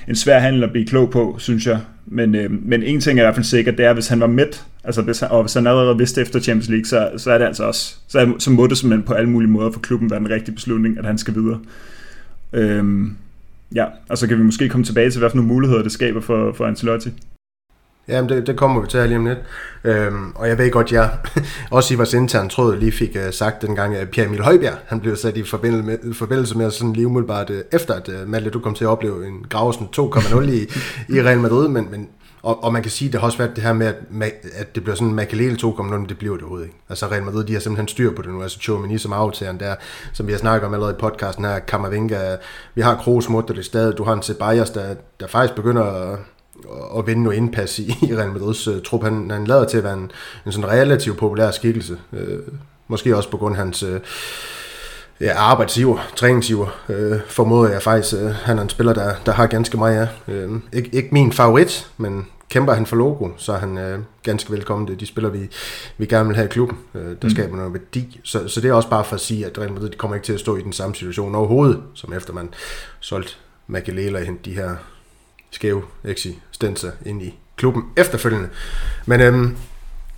en svær handel at blive klog på, synes jeg. Men, øh, men en ting er i hvert fald sikkert, det er, hvis han var midt, altså hvis han, og hvis han allerede vidste efter Champions League, så, så er det altså også, så, er, så må det simpelthen på alle mulige måder for klubben være en rigtig beslutning, at han skal videre. Øhm, ja, og så kan vi måske komme tilbage til, hvad for nogle muligheder det skaber for, for Ancelotti. Jamen, det, det kommer vi til her lige om lidt. Øhm, og jeg ved godt, jeg også i vores interne tråd lige fik uh, sagt dengang, at Pierre Emil Højbjerg, han blev sat i forbindelse med, forbindelse med sådan lige umiddelbart uh, efter, at uh, Malte, du kom til at opleve en Graversen 2,0 i, i Real Madrid, men, men og, og man kan sige, at det har også været det her med, at, at det bliver sådan en Makalele 2,0, men det bliver det overhovedet ikke. Altså Real Madrid, de har simpelthen styr på det nu. Altså Chouamini som aftageren der, som vi har snakket om allerede i podcasten her, Kammervinga, vi har Kroos, det stadig, du har en Ceballos, der, der faktisk begynder at at vinde noget indpas i, i Real Madrids uh, trup. Han, han lader til at være en, en sådan relativt populær skikkelse. Uh, måske også på grund af hans uh, ja, arbejdsgiver, træningsgiver, uh, formoder jeg faktisk. Uh, han er en spiller, der, der har ganske meget af. Uh, ikke, ikke min favorit, men kæmper han for logo, så er han uh, ganske velkommen. Det er de spiller, vi, vi gerne vil have i klubben, uh, der mm. skaber noget værdi. Så, så det er også bare for at sige, at Real Madrid de kommer ikke til at stå i den samme situation overhovedet, som efter man solgte Magalele og de her skæve eksistenser ind i klubben efterfølgende. Men øhm,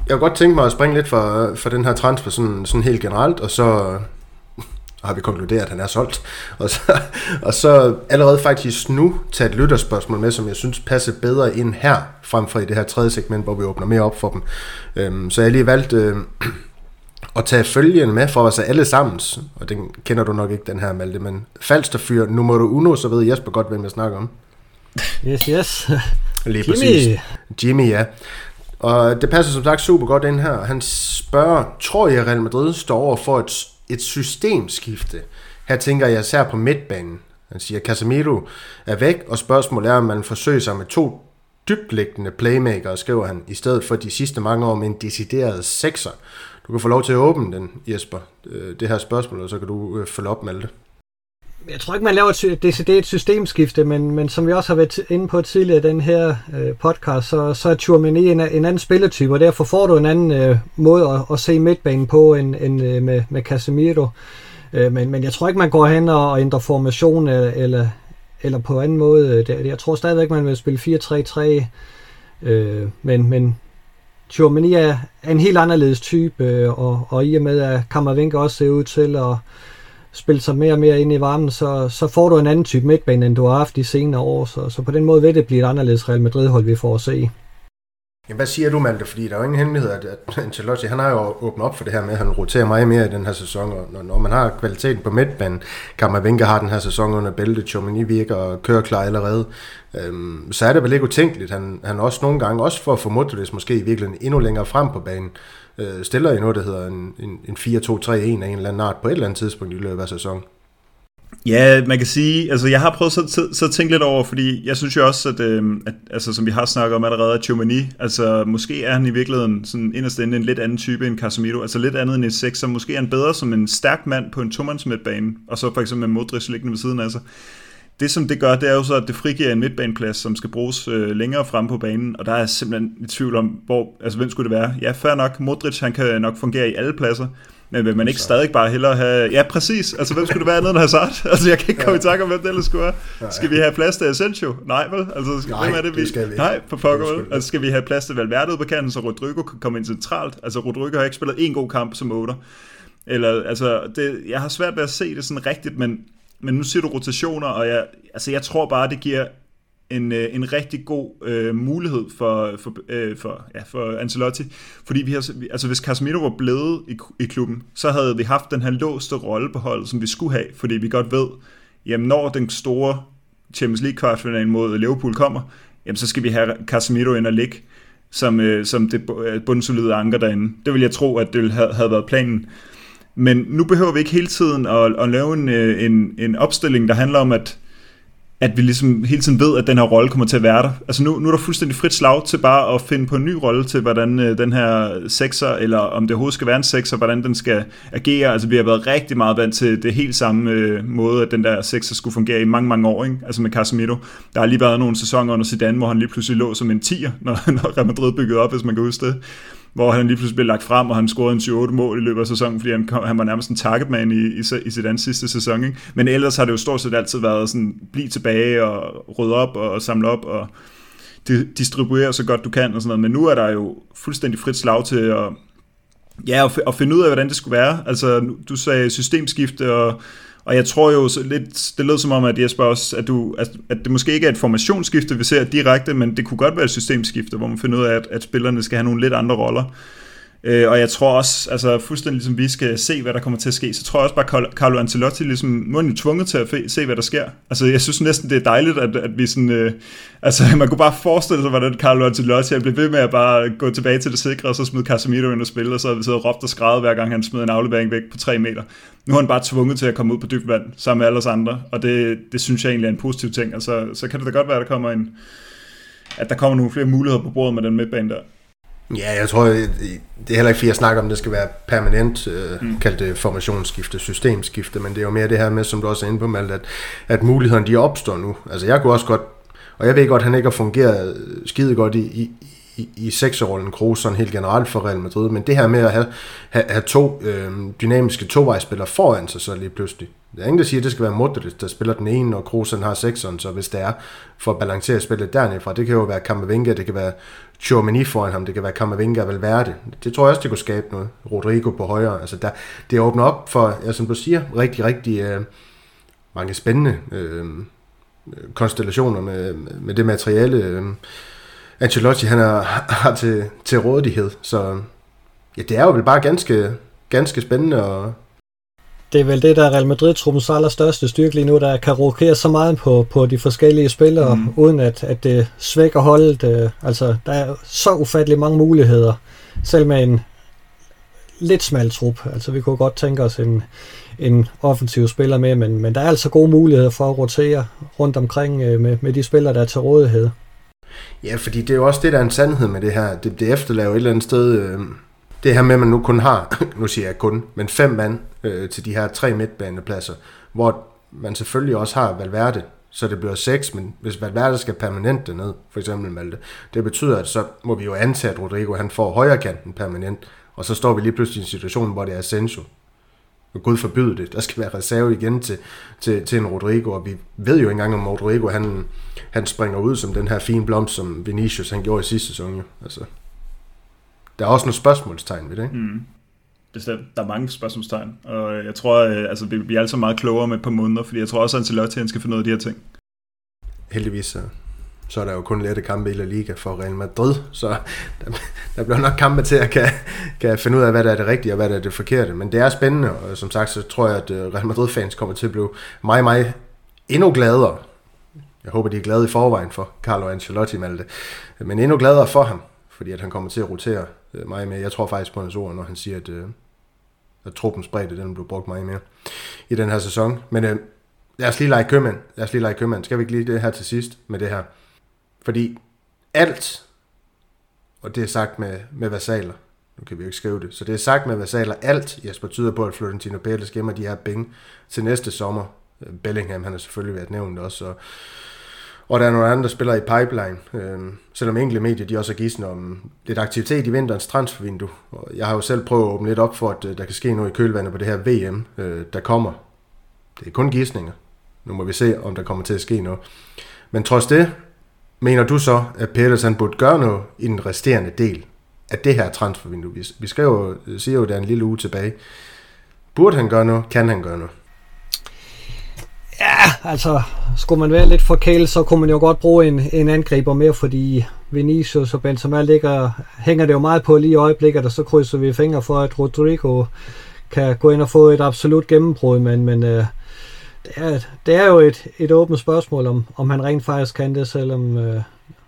jeg kunne godt tænke mig at springe lidt for, for den her transfer sådan, sådan helt generelt, og så har vi konkluderet, at han er solgt. Og så, og så allerede faktisk nu tage et lytterspørgsmål med, som jeg synes passer bedre ind her, frem for i det her tredje segment, hvor vi åbner mere op for dem. Øhm, så jeg har lige valgt øh, at tage følgende med for os alle sammen, og den kender du nok ikke, den her, Malte, men Falsterfyr nummer uno, så ved Jesper godt, hvem jeg snakker om. Yes, yes. Lige Jimmy. præcis. Jimmy, ja. Og det passer som sagt super godt ind her. Han spørger, tror jeg Real Madrid står over for et, et systemskifte? Her tænker jeg især på midtbanen. Han siger, Casemiro er væk, og spørgsmålet er, om man forsøger sig med to dyblæggende playmaker, skriver han, i stedet for de sidste mange år med en decideret sekser. Du kan få lov til at åbne den, Jesper, øh, det her spørgsmål, og så kan du øh, følge op med det. Jeg tror ikke, man laver et decideret systemskifte, men, men som vi også har været inde på tidligere i den her øh, podcast, så, så er Tchouameni en, en anden spilletype, og derfor får du en anden øh, måde at, at se midtbanen på end, end øh, med, med Casemiro. Øh, men, men jeg tror ikke, man går hen og ændrer formation eller, eller, eller på anden måde. Øh, det, jeg tror stadigvæk, man vil spille 4-3-3, øh, men, men Tchouameni er en helt anderledes type, øh, og, og i og med, at Kammervink også ser ud til at spille sig mere og mere ind i varmen, så, så får du en anden type midtbane, end du har haft de senere år. Så, så på den måde vil det blive et anderledes Real Madrid-hold, vi får at se. Ja, hvad siger du, Malte? Fordi der er jo ingen hemmelighed, at, at Ancelotti, han har jo åbnet op for det her med, at han roterer meget mere i den her sæson, og når, når man har kvaliteten på midtbanen, Kammervinke har den her sæson under bæltet, Chomini virker og kører klar allerede, øhm, så er det vel ikke utænkeligt. Han, han også nogle gange, også for at få Modric måske i virkeligheden endnu længere frem på banen, øh, stiller i noget, der hedder en, en, en 4-2-3-1 af en eller anden art på et eller andet tidspunkt i løbet af sæsonen. Ja, man kan sige, altså jeg har prøvet så, så, så at tænke lidt over, fordi jeg synes jo også, at, øh, at altså, som vi har snakket om allerede, at Chomani, altså måske er han i virkeligheden sådan inderst inde en lidt anden type end Casemiro, altså lidt andet end en 6, så måske er han bedre som en stærk mand på en tomandsmidtbane, og så for eksempel med Modric liggende ved siden af sig. Det som det gør, det er jo så, at det frigiver en midtbaneplads, som skal bruges øh, længere frem på banen, og der er simpelthen i tvivl om, hvor, altså hvem skulle det være? Ja, fair nok, Modric han kan nok fungere i alle pladser, men vil man ikke stadig bare hellere have... Ja, præcis. Altså, hvem skulle det være andet end Hazard? Altså, jeg kan ikke komme ja. i tanke om, hvem det ellers skulle være. Skal vi have plads til Asensio? Nej, vel? Altså, skal, Nej, hvem er det, vi... det skal vi Nej, for pokker, vel? Altså, skal vi have plads til Valverde på kanten, så Rodrigo kan komme ind centralt? Altså, Rodrigo har ikke spillet en god kamp som 8. Eller, altså, det, jeg har svært ved at se det sådan rigtigt, men, men nu siger du rotationer, og jeg, altså, jeg tror bare, det giver en, øh, en rigtig god øh, mulighed for, for, øh, for, ja, for Ancelotti. Fordi vi har, altså hvis Casemiro var blevet i, i klubben, så havde vi haft den her låste rolle på holdet, som vi skulle have, fordi vi godt ved, jamen når den store Champions League kvartfinalen mod Liverpool kommer, jamen så skal vi have Casemiro ind og ligge som, øh, som det øh, bundsolide anker derinde. Det vil jeg tro, at det ville have, have været planen. Men nu behøver vi ikke hele tiden at, at lave en, øh, en, en opstilling, der handler om, at at vi ligesom hele tiden ved, at den her rolle kommer til at være der. Altså nu, nu er der fuldstændig frit slag til bare at finde på en ny rolle til, hvordan øh, den her sekser, eller om det overhovedet skal være en sekser, hvordan den skal agere. Altså vi har været rigtig meget vant til det helt samme øh, måde, at den der sekser skulle fungere i mange, mange år, ikke? altså med Casemiro. Der har lige været nogle sæsoner under Zidane, hvor han lige pludselig lå som en tier, når, når Real Madrid byggede op, hvis man kan huske det hvor han lige pludselig blev lagt frem, og han scorede en 7-8 mål i løbet af sæsonen, fordi han, kom, han var nærmest en targetman i, i, i sit andet sidste sæson. Ikke? Men ellers har det jo stort set altid været sådan, bliv tilbage og rydde op og, og samle op og distribuere så godt du kan og sådan noget. Men nu er der jo fuldstændig frit slag til at, ja, at, at finde ud af, hvordan det skulle være. Altså, du sagde systemskifte og og jeg tror jo så lidt, det lød som om, at Jesper også, at, du, at, at det måske ikke er et formationsskifte, vi ser direkte, men det kunne godt være et systemskifte, hvor man finder ud af, at, at spillerne skal have nogle lidt andre roller. Øh, og jeg tror også, altså fuldstændig ligesom vi skal se, hvad der kommer til at ske, så tror jeg også bare, Carlo Ancelotti ligesom, nu er han jo tvunget til at se, hvad der sker. Altså jeg synes næsten, det er dejligt, at, at vi sådan, øh, altså man kunne bare forestille sig, hvordan Carlo Ancelotti han blev ved med at bare gå tilbage til det sikre, og så smide Casemiro ind og spille, og så havde vi siddet og råbt og skrevet, hver gang han smed en aflevering væk på 3 meter. Nu er han bare tvunget til at komme ud på dybt vand, sammen med alle os andre, og det, det synes jeg egentlig er en positiv ting. Altså, så kan det da godt være, at der kommer en, at der kommer nogle flere muligheder på bordet med den midtbane der. Ja, jeg tror, det er heller ikke fordi, jeg snakker om, det skal være permanent, øh, mm. kaldt det formationsskifte, systemskifte, men det er jo mere det her med, som du også er inde på, Malte, at, at mulighederne de opstår nu. Altså jeg kunne også godt, og jeg ved godt, at han ikke har fungeret skide godt i, i, i, i sekserrollen Kroos sådan helt generelt for Real Madrid, men det her med at have, have, have to øh, dynamiske tovejsspillere foran sig så lige pludselig. Der er ingen, der siger, at det skal være Modric, der spiller den ene, og Kroos har sekseren, så hvis det er for at balancere spillet dernede det kan jo være Camavinga, det kan være Chomini foran ham, det kan være Camavinga vel Valverde. Det tror jeg også, det kunne skabe noget. Rodrigo på højre. Altså der, det åbner op for, ja, som du siger, rigtig, rigtig øh, mange spændende øh, konstellationer med, med det materiale, øh, Ancelotti han er, har til, til rådighed. Så ja, det er jo vel bare ganske, ganske spændende og det er vel det, der er Real Madrid-truppens allerstørste styrke lige nu, der kan rokere så meget på, på de forskellige spillere, mm. uden at, at det svækker holdet. Altså, der er så ufattelig mange muligheder, selv med en lidt smal trup. Altså, vi kunne godt tænke os en, en offensiv spiller med, men, men der er altså gode muligheder for at rotere rundt omkring øh, med, med de spillere, der er til rådighed. Ja, fordi det er jo også det, der er en sandhed med det her. Det, det efterlaver et eller andet sted... Øh, det her med, at man nu kun har, nu siger jeg kun, men fem mand øh, til de her tre midtbanepladser, hvor man selvfølgelig også har Valverde, så det bliver seks, men hvis Valverde skal permanent derned, for eksempel Malte, det betyder, at så må vi jo antage, at Rodrigo han får højre kanten permanent, og så står vi lige pludselig i en situation, hvor det er Asensio. Og Gud forbyde det. Der skal være reserve igen til, til, til en Rodrigo, og vi ved jo ikke engang, om Rodrigo han, han springer ud som den her fine blomst, som Vinicius han gjorde i sidste sæson. Jo. Altså, der er også nogle spørgsmålstegn ved det, ikke? Mm. Bestemt. Der er mange spørgsmålstegn, og jeg tror, øh, altså, vi bliver altså meget klogere med et par måneder, fordi jeg tror også, at Ancelotti han skal finde ud af de her ting. Heldigvis så, så er der jo kun lette kampe i La Liga for Real Madrid, så der, der bliver nok kampe til at kan, kan finde ud af, hvad der er det rigtige og hvad der er det forkerte. Men det er spændende, og som sagt, så tror jeg, at øh, Real Madrid-fans kommer til at blive meget, meget endnu gladere. Jeg håber, de er glade i forvejen for Carlo Ancelotti, Malte. Men endnu gladere for ham, fordi at han kommer til at rotere øh, meget mere. Jeg tror faktisk på hans ord, når han siger, at, øh, at truppens bredde, den blev brugt meget mere i den her sæson. Men øh, lad os lige lege købmand. Lad os lige lege købmand. Skal vi ikke lige det her til sidst med det her? Fordi alt, og det er sagt med, med versaler, nu kan vi jo ikke skrive det, så det er sagt med versaler, alt Jesper tyder på, at Florentino Pérez gemmer de her penge til næste sommer. Øh, Bellingham, han har selvfølgelig været nævnt også, og og der er nogle andre, der spiller i pipeline. Øh, selvom enkelte medier de også har gissen om lidt aktivitet i vinterens transfervindue. Og jeg har jo selv prøvet at åbne lidt op for, at øh, der kan ske noget i kølvandet på det her VM, øh, der kommer. Det er kun gissninger. Nu må vi se, om der kommer til at ske noget. Men trods det, mener du så, at Peters han burde gøre noget i den resterende del af det her transfervindue? Vi, vi skal øh, siger jo, at der er en lille uge tilbage. Burde han gøre noget? Kan han gøre noget? Ja, altså, skulle man være lidt forkælet, så kunne man jo godt bruge en, en angriber mere, fordi Vinicius og Benzema ligger, hænger det jo meget på lige i øjeblikket, og så krydser vi fingre for, at Rodrigo kan gå ind og få et absolut gennembrud, men, men øh, det, er, det er jo et, et åbent spørgsmål, om, om han rent faktisk kan det, selvom øh,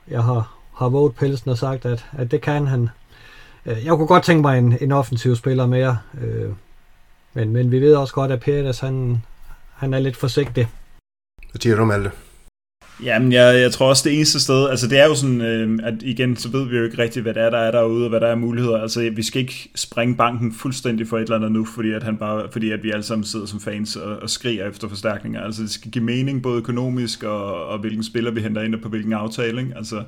jeg har, har våget pelsen og sagt, at, at det kan han. Øh, jeg kunne godt tænke mig en, en offensiv spiller mere, øh, men, men vi ved også godt, at Peters, han, han er lidt forsigtig. Hvad siger du, Malte? Jamen, jeg, jeg tror også det eneste sted, altså det er jo sådan, øh, at igen, så ved vi jo ikke rigtigt, hvad det er, der er derude, og hvad der er muligheder. Altså, vi skal ikke springe banken fuldstændig for et eller andet nu, fordi at, han bare, fordi at vi alle sammen sidder som fans og, og skriger efter forstærkninger. Altså, det skal give mening, både økonomisk og, og hvilken spiller vi henter ind og på hvilken aftale. Ikke? Altså,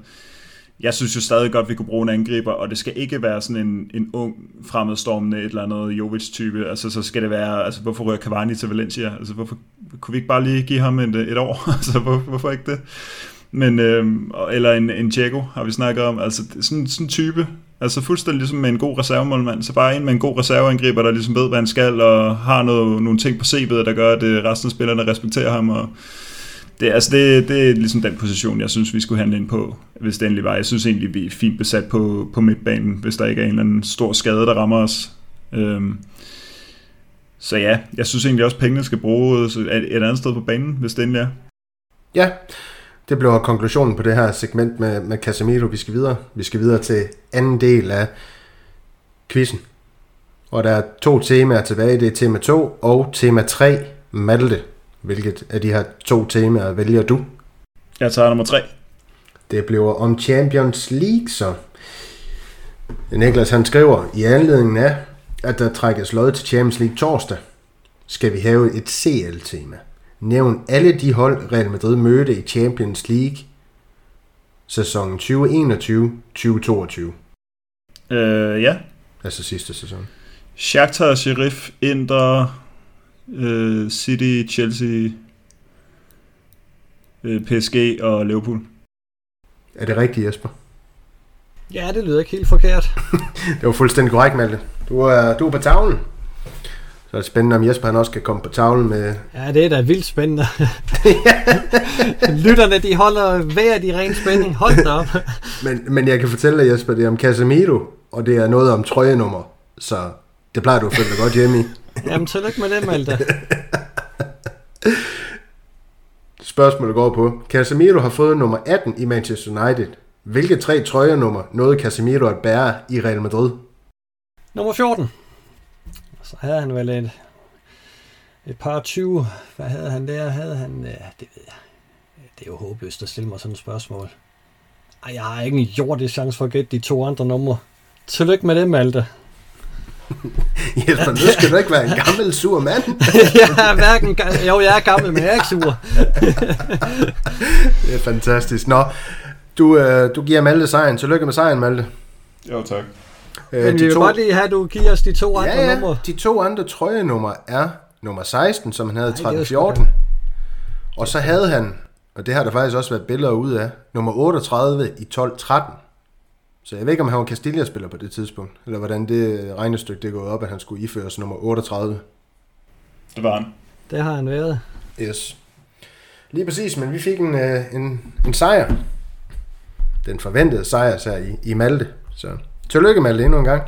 jeg synes jo stadig godt, at vi kunne bruge en angriber, og det skal ikke være sådan en, en ung, fremadstormende, et eller andet Jovic-type. Altså, så skal det være, altså, hvorfor rører Cavani til Valencia? Altså, hvorfor kunne vi ikke bare lige give ham et, et år? altså, hvor, hvorfor ikke det? Men, øhm, eller en, en Diego, har vi snakket om. Altså, sådan, sådan en type. Altså fuldstændig ligesom med en god reservemålmand. Så bare en med en god reserveangriber, der ligesom ved, hvad han skal, og har noget, nogle ting på CV'et, der gør, at øh, resten af spillerne respekterer ham, og det, altså det, det er ligesom den position, jeg synes, vi skulle handle ind på, hvis det endelig var. Jeg synes egentlig, vi er fint besat på, på midtbanen, hvis der ikke er en eller anden stor skade, der rammer os. Øhm, så ja, jeg synes egentlig også, at pengene skal bruges et, et andet sted på banen, hvis det endelig er. Ja, det bliver konklusionen på det her segment med, med Casemiro. Vi skal videre. Vi skal videre til anden del af quizzen. Og der er to temaer tilbage. Det er tema 2 og tema 3. Malte, hvilket af de her to temaer vælger du? Jeg tager nummer 3. Det bliver om Champions League, så. Niklas han skriver, i anledningen af, at der trækkes lod til Champions League torsdag, skal vi have et CL-tema. Nævn alle de hold, Real Madrid mødte i Champions League sæsonen 2021-2022. Øh, ja. Altså sidste sæson. Shakhtar, Sheriff, Inter, øh, City, Chelsea, øh, PSG og Liverpool. Er det rigtigt, Jesper? Ja, det lyder ikke helt forkert. det var fuldstændig korrekt, Malte. Du er, du er på tavlen. Så er det spændende, om Jesper han også kan komme på tavlen med... Ja, det er da vildt spændende. Lytterne, de holder hver de ren spænding. Hold da op. men, men jeg kan fortælle dig, Jesper, det er om Casemiro, og det er noget om trøjenummer. Så det plejer du at følge godt hjemme i. Jamen, tillykke med det, Malte. Spørgsmålet går på, Casemiro har fået nummer 18 i Manchester United. Hvilke tre trøjenummer nåede Casemiro at bære i Real Madrid? Nummer 14. Så havde han vel et, et par 20. Hvad havde han der? Havde han, ja, det ved jeg. Det er jo håbløst at stille mig sådan et spørgsmål. Ej, jeg har ikke en jordisk chance for at gætte de to andre numre. Tillykke med det, Malte. Jesper, nu skal du ikke være en gammel sur mand. jeg er hverken, jo, jeg er gammel, men jeg er ikke sur. det er fantastisk. Nå, du, øh, du giver Malte sejren. Tillykke med sejren, Malte. Jo, tak. Øh, men vi vil to... godt lige have, at du giver os de to andre ja, ja. numre. de to andre trøjenumre er nummer 16, som han havde 13-14. Og så havde han, og det har der faktisk også været billeder ud af, nummer 38 i 12-13. Så jeg ved ikke, om han var Castilla-spiller på det tidspunkt, eller hvordan det regnestykke det er gået op, at han skulle iføres nummer 38. Det var han. Det har han været. Yes. Lige præcis, men vi fik en, øh, en, en sejr. Den forventede sejr her i, i Malte. Så tillykke Malte endnu en gang.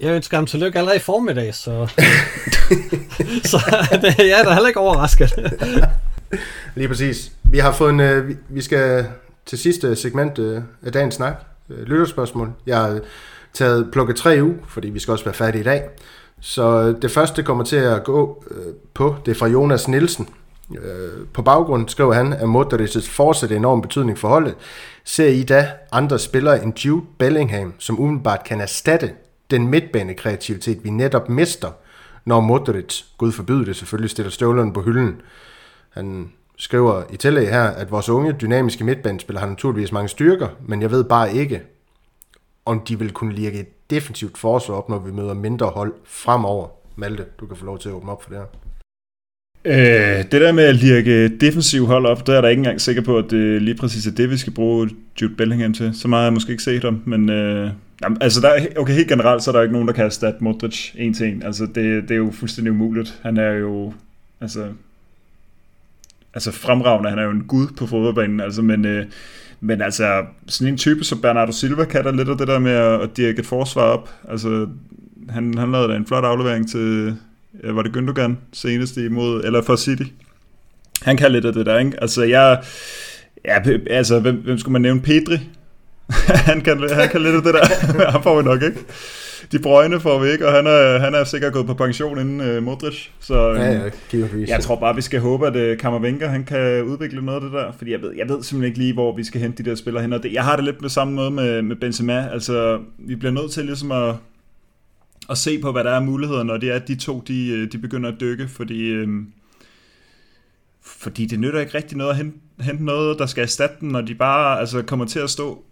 Jeg ønsker ham tillykke allerede i formiddag, så, så det, jeg er da heller ikke overrasket. Lige præcis. Vi har fået en, øh, vi skal til sidste segment øh, af dagens snak, øh, Øh, lytterspørgsmål. Jeg har taget plukket tre u, fordi vi skal også være færdige i dag. Så øh, det første kommer til at gå øh, på, det er fra Jonas Nielsen. På baggrund skriver han, at Modric's fortsat enorm betydning for holdet. Ser I da andre spillere end Jude Bellingham, som umiddelbart kan erstatte den midtbanekreativitet, vi netop mister, når Modric, gud forbyde det selvfølgelig, stiller støvlerne på hylden. Han skriver i tillæg her, at vores unge, dynamiske midtbanespillere har naturligvis mange styrker, men jeg ved bare ikke, om de vil kunne lirke et defensivt forsvar op, når vi møder mindre hold fremover. Malte, du kan få lov til at åbne op for det her. Øh, det der med at lirke defensiv hold op, der er der ikke engang sikker på, at det lige præcis er det, vi skal bruge Jude Bellingham til. Så meget har jeg måske ikke set om, men øh, jamen, altså der er, okay, helt generelt, så er der ikke nogen, der kan erstatte Modric en til en. Altså det, det er jo fuldstændig umuligt. Han er jo, altså, altså fremragende, han er jo en gud på fodboldbanen, altså, men, øh, men altså, sådan en type som Bernardo Silva kan der lidt af det der med at, at dirke et forsvar op. Altså, han, han lavede da en flot aflevering til, var det Gündogan senest imod, eller for City. Han kan lidt af det der, ikke? Altså, jeg, ja, altså, hvem, hvem skulle man nævne? Pedri? han, kan, han kan lidt af det der. han får vi nok, ikke? De brøgne får vi ikke, og han er, han er sikkert gået på pension inden uh, Modric. Så ja, ja, øh, jeg tror bare, vi skal håbe, at uh, Kammervenka, han kan udvikle noget af det der. Fordi jeg ved, jeg ved simpelthen ikke lige, hvor vi skal hente de der spillere hen. Og det, jeg har det lidt på samme måde med, med Benzema. Altså, vi bliver nødt til ligesom at, at se på, hvad der er muligheder, når det er, at de to de, de begynder at dykke, fordi, øhm, fordi det nytter ikke rigtig noget at hente, hente noget, der skal erstatte dem, når de bare altså, kommer til at stå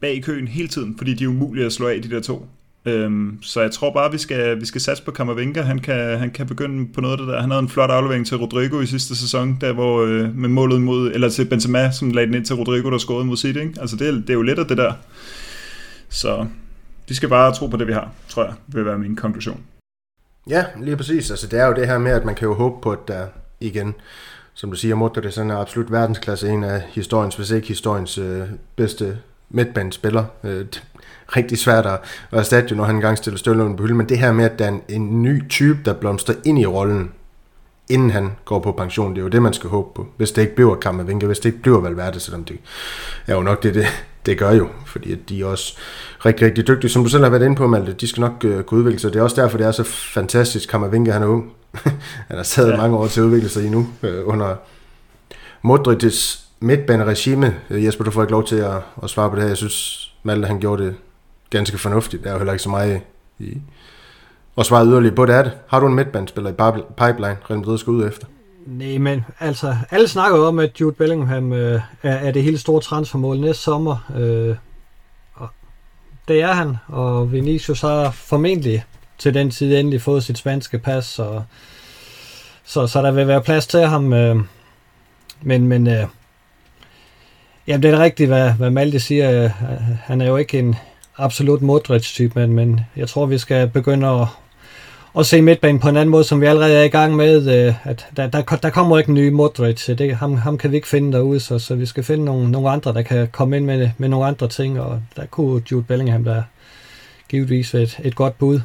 bag i køen hele tiden, fordi de er umulige at slå af, de der to. Øhm, så jeg tror bare, vi skal, vi skal satse på Kammervenka. Han kan, han kan begynde på noget af det der. Han havde en flot aflevering til Rodrigo i sidste sæson, der hvor øh, med målet mod, eller til Benzema, som lagde den ind til Rodrigo, der scorede mod City. Ikke? Altså det, det er jo lidt af det der. Så vi skal bare tro på det, vi har, tror jeg, vil være min konklusion. Ja, lige præcis. Altså, det er jo det her med, at man kan jo håbe på, at der igen, som du siger, Modric det er sådan en absolut verdensklasse, en af historiens, hvis ikke historiens øh, bedste midtbanespiller. Øh, rigtig svært at, at erstatte, når han engang stiller støvlerne på hylden, men det her med, at der er en, en ny type, der blomstrer ind i rollen, inden han går på pension, det er jo det, man skal håbe på. Hvis det ikke bliver Kammervinke, hvis det ikke bliver Valverde, selvom det er jo nok det, det, det gør jo, fordi at de er også rigtig, rigtig dygtige. Som du selv har været inde på, Malte, de skal nok uh, kunne udvikle sig. Det er også derfor, det er så fantastisk. Kammervinke, han er ung. han har taget ja. mange år til at udvikle sig endnu uh, under Modric's midtbaneregime. Uh, Jesper, du får ikke lov til at, at svare på det her. Jeg synes, Malte, han gjorde det ganske fornuftigt. Der er jo heller ikke så meget i, og svare yderligere på det er det. Har du en midtbanespiller i pipeline, Real Madrid skal ud efter? Nej, men altså, alle snakker om, at Jude Bellingham øh, er, er det helt store transfermål næste sommer. Øh, og det er han, og Vinicius har formentlig til den tid endelig fået sit spanske pas, så, så, så der vil være plads til ham. Øh, men men øh, jamen, det er rigtigt, hvad, hvad Malte siger. Øh, han er jo ikke en absolut Modric-type, men, men jeg tror, vi skal begynde at, at se midtbanen på en anden måde, som vi allerede er i gang med. Øh, at der, der, der kommer ikke en ny Modric. Det, ham, ham kan vi ikke finde derude, så, så vi skal finde nogle, nogle andre, der kan komme ind med, med nogle andre ting, og der kunne Jude Bellingham der givetvis et, et godt bud.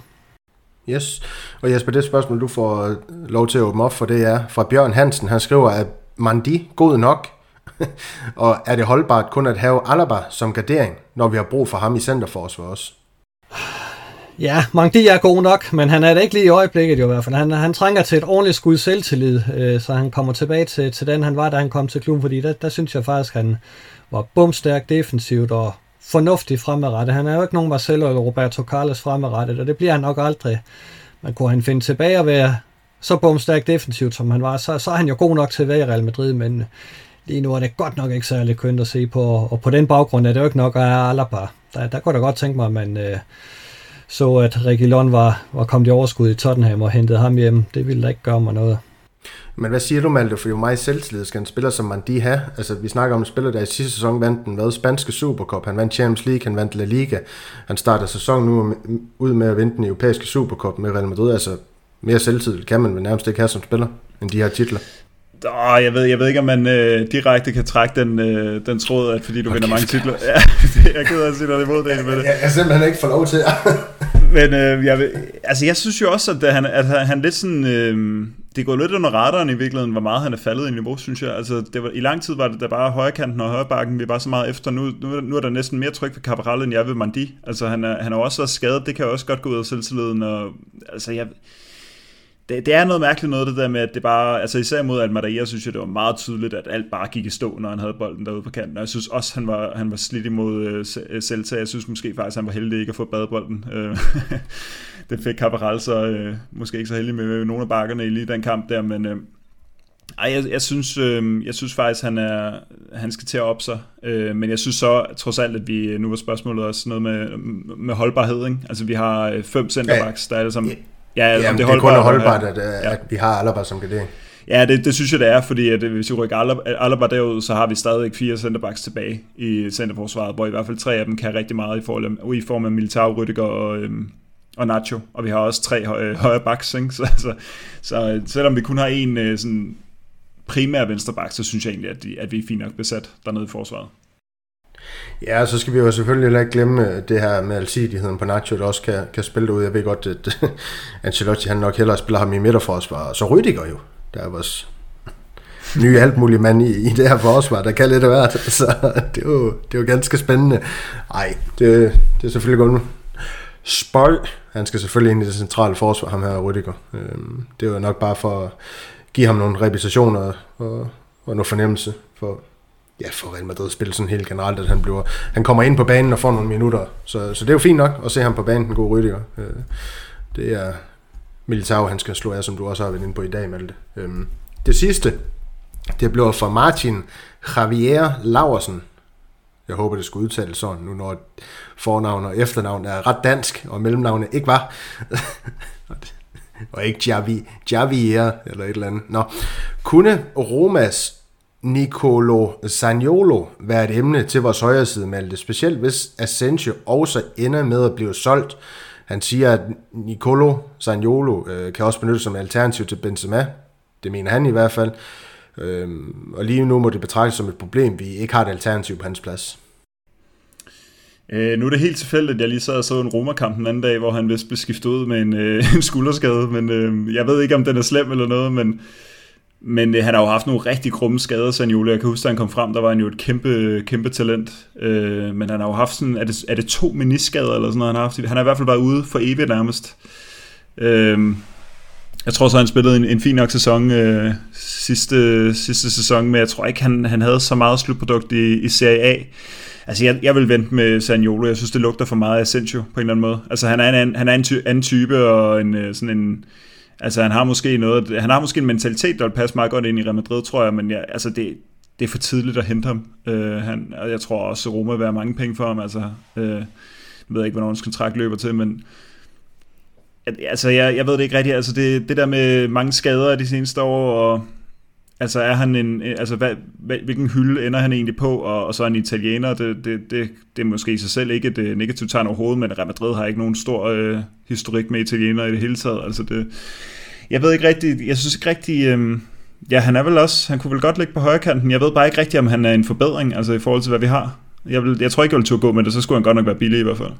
Yes, og Jesper, det spørgsmål, du får lov til at åbne op for, det er fra Bjørn Hansen. Han skriver, at Mandi god nok, og er det holdbart kun at have Alaba som gardering, når vi har brug for ham i centerforsvar også? Ja, Mangdi er god nok, men han er det ikke lige i øjeblikket jo i hvert fald. Han, han trænger til et ordentligt skud selvtillid, øh, så han kommer tilbage til, til den, han var, da han kom til klubben, fordi der, der synes jeg faktisk, han var bumstærk defensivt og fornuftig fremadrettet. Han er jo ikke nogen Marcelo eller Roberto Carlos fremadrettet, og det bliver han nok aldrig. Men kunne han finde tilbage at være så bumstærk defensivt, som han var, så, så er han jo god nok til at være i Real Madrid, men lige nu er det godt nok ikke særlig kønt at se på, og på den baggrund er det jo ikke nok at have Alaba. Der, der kunne da godt tænke mig, at man øh, så, at Reguilon var, var kommet i overskud i Tottenham og hentede ham hjem. Det ville da ikke gøre mig noget. Men hvad siger du, Malte? For jo meget selvtillid skal en spiller som Mandi have. Altså, vi snakker om en spiller, der i sidste sæson vandt den hvad, spanske Supercup. Han vandt Champions League, han vandt La Liga. Han starter sæsonen nu ud med at vinde den europæiske Supercup med Real Madrid. Altså, mere selvtillid kan man vel nærmest ikke have som spiller, end de her titler. Oh, jeg, ved, jeg ved ikke, om man øh, direkte kan trække den, øh, den tråd, at fordi du okay. vinder mange titler. Ja, jeg gider at sige noget imod det. Men, jeg, jeg simpelthen ikke får lov til Men øh, jeg, altså, jeg synes jo også, at han, at han lidt sådan... Øh, det går lidt under radaren i virkeligheden, hvor meget han er faldet i niveau, synes jeg. Altså, det var, I lang tid var det der bare højrekanten og højrebakken, vi var så meget efter. Nu, nu, nu er der næsten mere tryk ved Cabral, end jeg ved Mandi. Altså, han er, han er også så skadet, det kan også godt gå ud af selvtilliden. Og, altså, jeg, det, det er noget mærkeligt noget, det der med, at det bare, altså især mod Almeria, synes jeg, det var meget tydeligt, at alt bare gik i stå, når han havde bolden derude på kanten. Og jeg synes også, han var, han var slidt imod uh, Celta. Jeg synes måske faktisk, han var heldig ikke at få badebolden. Øh, det fik Cabral så uh, måske ikke så heldig med nogle af bakkerne i lige den kamp der, men uh, ej, jeg, jeg, synes, øh, jeg synes faktisk, han, er, han skal til at op sig. Øh, men jeg synes så trods alt, at vi nu var spørgsmålet også noget med, med holdbarhed. Ikke? Altså vi har fem centerbacks, der er alle sammen Ja, altså, Jamen, det, det er kun holdbart, at, ja. at vi har Alaba som det. Ja, det, det synes jeg, det er, fordi at hvis vi rykker Alaba, Alaba derud, så har vi stadig fire centerbacks tilbage i centerforsvaret, hvor i hvert fald tre af dem kan rigtig meget i, forhold, i form af Militao, Rydiger og, øhm, og Nacho, og vi har også tre høje, højre backs, ikke? Så, så, så, selvom vi kun har en øh, sådan primær venstre back, så synes jeg egentlig, at, de, at vi er fint nok besat dernede i forsvaret. Ja, så skal vi jo selvfølgelig ikke glemme øh, det her med alsidigheden på Nacho, der også kan, kan spille ud. Jeg ved godt, at øh, Ancelotti han nok hellere spiller ham i midterforsvar. Og så Rydiger jo, der er vores nye alt mulig mand i, i det her forsvar, der kan lidt af hvert. Så det er jo, det er jo ganske spændende. Nej, det, det er selvfølgelig godt. Spøj, han skal selvfølgelig ind i det centrale forsvar, ham her Rydiger. Øhm, det er jo nok bare for at give ham nogle repetitioner og, og noget fornemmelse for, ja, for Real Madrid spiller sådan helt generelt, at han, bliver, han kommer ind på banen og får nogle minutter. Så, så det er jo fint nok at se ham på banen, den gode Rydiger. Øh, det er Militao, han skal slå af, som du også har været inde på i dag, Malte. Øh, det sidste, det bliver for Martin Javier Laversen. Jeg håber, det skulle udtales sådan, nu når fornavn og efternavn er ret dansk, og mellemnavnet ikke var. og ikke Javi, Javier eller et eller andet. Nå. Kunne Romas Nicolo Zaniolo være et emne til vores højre side, Malte, specielt hvis Asensio også ender med at blive solgt. Han siger, at Nicolo Zaniolo øh, kan også benyttes som alternativ til Benzema. Det mener han i hvert fald. Øhm, og lige nu må det betragtes som et problem, vi ikke har et alternativ på hans plads. Øh, nu er det helt tilfældigt, at jeg lige sad og så en Roma-kamp den anden dag, hvor han vist blev skiftet ud med en, øh, en skulderskade, men øh, jeg ved ikke, om den er slem eller noget, men men øh, han har jo haft nogle rigtig krumme skader, Sanjole. Jeg kan huske, da han kom frem, der var han jo et kæmpe, kæmpe talent. Øh, men han har jo haft sådan, er det, er det to meniskader eller sådan noget, han har haft? Han har i hvert fald været ude for evigt nærmest. Øh, jeg tror så, han spillede en, en fin nok sæson øh, sidste, sidste sæson, men jeg tror ikke, han, han havde så meget slutprodukt i, i Serie A. Altså, jeg, jeg vil vente med Sanjolo. Jeg synes, det lugter for meget af Asensio på en eller anden måde. Altså, han er en, han er en ty, anden type og en, øh, sådan en Altså han har måske noget, han har måske en mentalitet, der vil passe meget godt ind i Real Madrid, tror jeg, men ja, altså det, det er for tidligt at hente ham. Øh, han, og jeg tror også, at Roma vil have mange penge for ham. Altså, øh, jeg ved ikke, hvornår hans kontrakt løber til, men altså, jeg, jeg ved det ikke rigtigt. Altså, det, det der med mange skader de seneste år, og Altså er han en, øh, altså hvad, hvilken hylde ender han egentlig på, og, og så er han italiener, det, det, det, det er måske i sig selv ikke et øh, negativt tegn overhovedet, men Real Madrid har ikke nogen stor øh, historik med italiener i det hele taget, altså det, jeg ved ikke rigtigt, jeg synes ikke rigtig, øh, ja han er vel også, han kunne vel godt ligge på højre kanten, jeg ved bare ikke rigtigt, om han er en forbedring, altså i forhold til hvad vi har. Jeg, vil, jeg tror ikke, jeg ville turde gå med det, så skulle han godt nok være billig i hvert fald.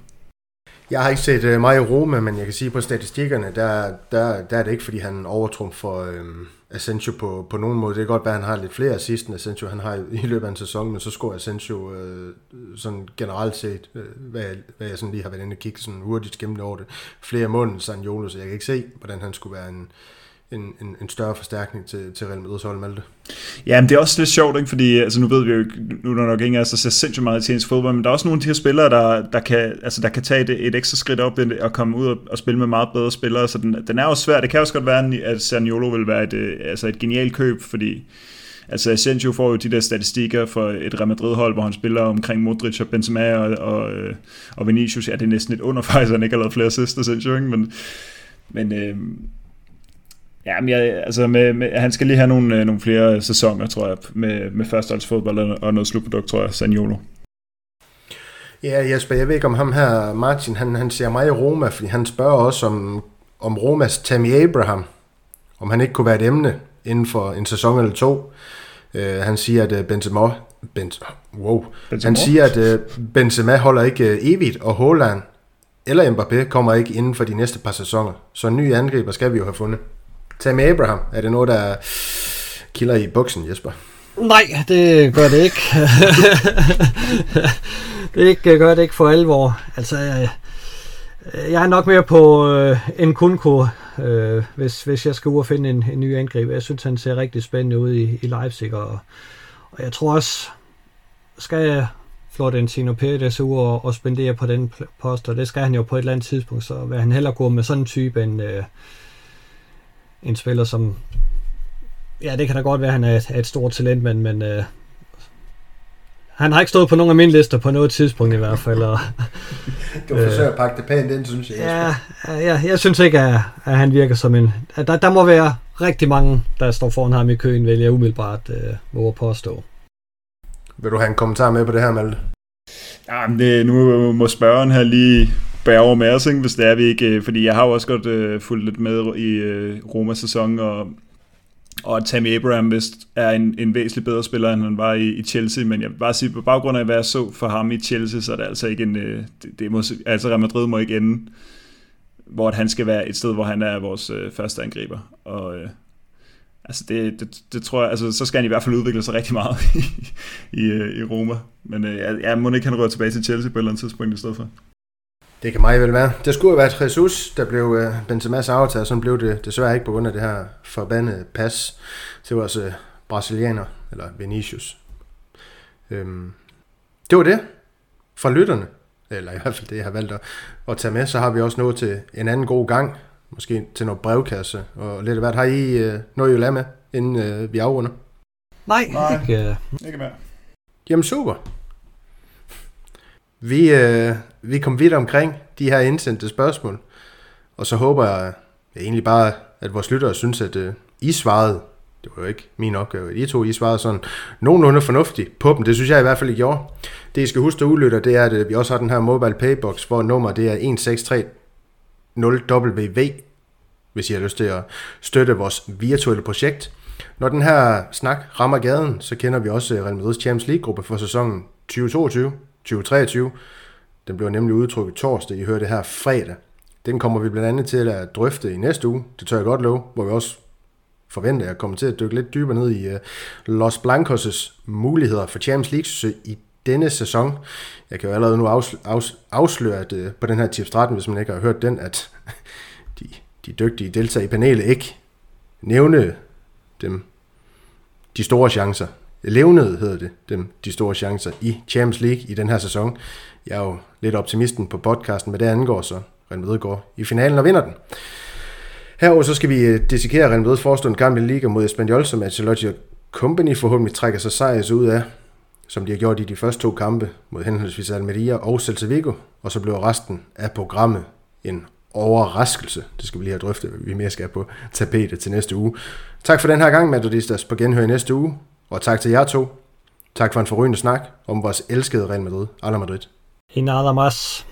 Jeg har ikke set øh, meget i Roma, men jeg kan sige på statistikkerne, der, der, der er det ikke, fordi han overtrumfer for øhm, Asensio på, på nogen måde. Det kan godt være, at han har lidt flere assist, end Asensio han har i løbet af en sæson, men så scorer Asensio øh, sådan generelt set, øh, hvad, jeg, hvad jeg sådan lige har været inde og kigge sådan hurtigt gennem over det, flere mål end Sanjolo, så jeg kan ikke se, hvordan han skulle være en, en, en, en større forstærkning til, til Real Madrid's hold, Malte. Ja, men det er også lidt sjovt, ikke? fordi altså, nu ved vi jo nu er der nok ingen af os, der ser sindssygt meget italiensk fodbold, men der er også nogle af de her spillere, der, der, kan, altså, der kan tage et, et ekstra skridt op og komme ud og, og spille med meget bedre spillere, så den, den er jo svær. Det kan også godt være, at Saniolo vil være et, altså et genialt køb, fordi Altså Asensio får jo de der statistikker for et Real Madrid-hold, hvor han spiller omkring Modric og Benzema og, og, øh, og Vinicius. Ja, det er næsten et under, faktisk, han ikke har lavet flere sidste Asensio, ikke? men, men øh, Ja, men jeg, altså med, med, han skal lige have nogle, øh, nogle flere sæsoner, tror jeg, med, med førsteholdsfodbold og noget slutprodukt, tror jeg, Saniolo. Ja, Jesper, jeg ved ikke om ham her, Martin, han, han ser mig i Roma, fordi han spørger også om, om Romas Tammy Abraham, om han ikke kunne være et emne inden for en sæson eller to. Uh, han siger, at uh, Benzema, Benz, wow. Benzema? Han siger, at uh, Benzema holder ikke uh, evigt, og Haaland eller Mbappé kommer ikke inden for de næste par sæsoner. Så en ny angriber skal vi jo have fundet. Tammy Abraham, er det noget, der kilder i buksen, Jesper? Nej, det gør det ikke. det ikke, gør det ikke for alvor. Altså, jeg, jeg er nok mere på øh, en kunko, øh, hvis, hvis jeg skal ud og finde en, en ny angreb. Jeg synes, han ser rigtig spændende ud i, i Leipzig, og, og jeg tror også, skal jeg Florentino Pérez ud og, og spendere på den post, og det skal han jo på et eller andet tidspunkt, så vil han heller gå med sådan en type end, øh, en spiller, som... Ja, det kan da godt være, at han er et, er et stort talent, men, men øh, han har ikke stået på nogen af mine lister på noget tidspunkt i hvert fald. Og, du forsøger øh, at pakke det pænt ind, synes jeg. Ja, ja, jeg synes ikke, at, at han virker som en... At der, der må være rigtig mange, der står foran ham i køen, vil jeg umiddelbart øh, våge påstå. Vil du have en kommentar med på det her, Malte? Ja, det, nu må spørgeren her lige bære over med os, ikke, hvis det er vi ikke, øh, fordi jeg har jo også godt øh, fulgt lidt med i øh, Roma-sæson, og, og Tammy Abraham vist er en, en væsentlig bedre spiller, end han var i, i Chelsea, men jeg vil bare sige, på baggrund af, hvad jeg så for ham i Chelsea, så er det altså ikke en, øh, det, det må, altså Real Madrid må ikke ende, hvor han skal være et sted, hvor han er vores øh, første angriber, og øh, altså det, det, det tror jeg, altså så skal han i hvert fald udvikle sig rigtig meget i, i, i Roma, men ja, jeg, jeg må ikke, han rører tilbage til Chelsea på et eller andet tidspunkt i stedet for. Det kan meget vel være. Det skulle have været Jesus, der blev uh, Benzema's aftaget, sådan blev det desværre ikke på grund af det her forbandede pas til vores uh, brasilianer, eller Vinicius. Øhm, det var det fra lytterne, eller i hvert fald det, jeg har valgt at, at tage med. Så har vi også nået til en anden god gang, måske til noget brevkasse, og lidt af hvert. Har I uh, noget, I vil med, inden uh, vi afrunder? Nej, Nej. Ikke, uh... ikke mere. Jamen super. Vi, øh, vi kom vidt omkring de her indsendte spørgsmål, og så håber jeg, jeg egentlig bare, at vores lyttere synes, at øh, I svarede, det var jo ikke min opgave, I to I svarede sådan nogenlunde fornuftigt på dem, det synes jeg i hvert fald, I gjorde. Det I skal huske, der udlytter, det er, at øh, vi også har den her mobile paybox, hvor nummer det er 1630WV, hvis I har lyst til at støtte vores virtuelle projekt. Når den her snak rammer gaden, så kender vi også øh, Real Madrid's Champions League-gruppe for sæsonen 2022 2023. Den blev nemlig udtrykket torsdag, I hører det her fredag. Den kommer vi blandt andet til at drøfte i næste uge, det tør jeg godt love, hvor vi også forventer, at komme til at dykke lidt dybere ned i øh, Los Blancos' muligheder for Champions League i denne sæson. Jeg kan jo allerede nu afsløre, at uh, på den her tipsstraten, hvis man ikke har hørt den, at de, de dygtige deltagere i panelet ikke nævne dem de store chancer levnede, hedder det, dem, de store chancer i Champions League i den her sæson. Jeg er jo lidt optimisten på podcasten, men det angår, så Real Madrid går i finalen og vinder den. Herover så skal vi øh, dissekere Real Madrid's forestående kamp i Liga mod Espanyol, som Ancelotti Company forhåbentlig trækker sig sejrs ud af, som de har gjort i de første to kampe mod henholdsvis Almeria og Celta Vigo, og så bliver resten af programmet en overraskelse. Det skal vi lige have drøftet, hvad vi mere skal på tapetet til næste uge. Tak for den her gang, Madridistas. På genhør i næste uge. Og tak til jer to. Tak for en forrygende snak om vores elskede Real Madrid. Real Madrid. En nada más.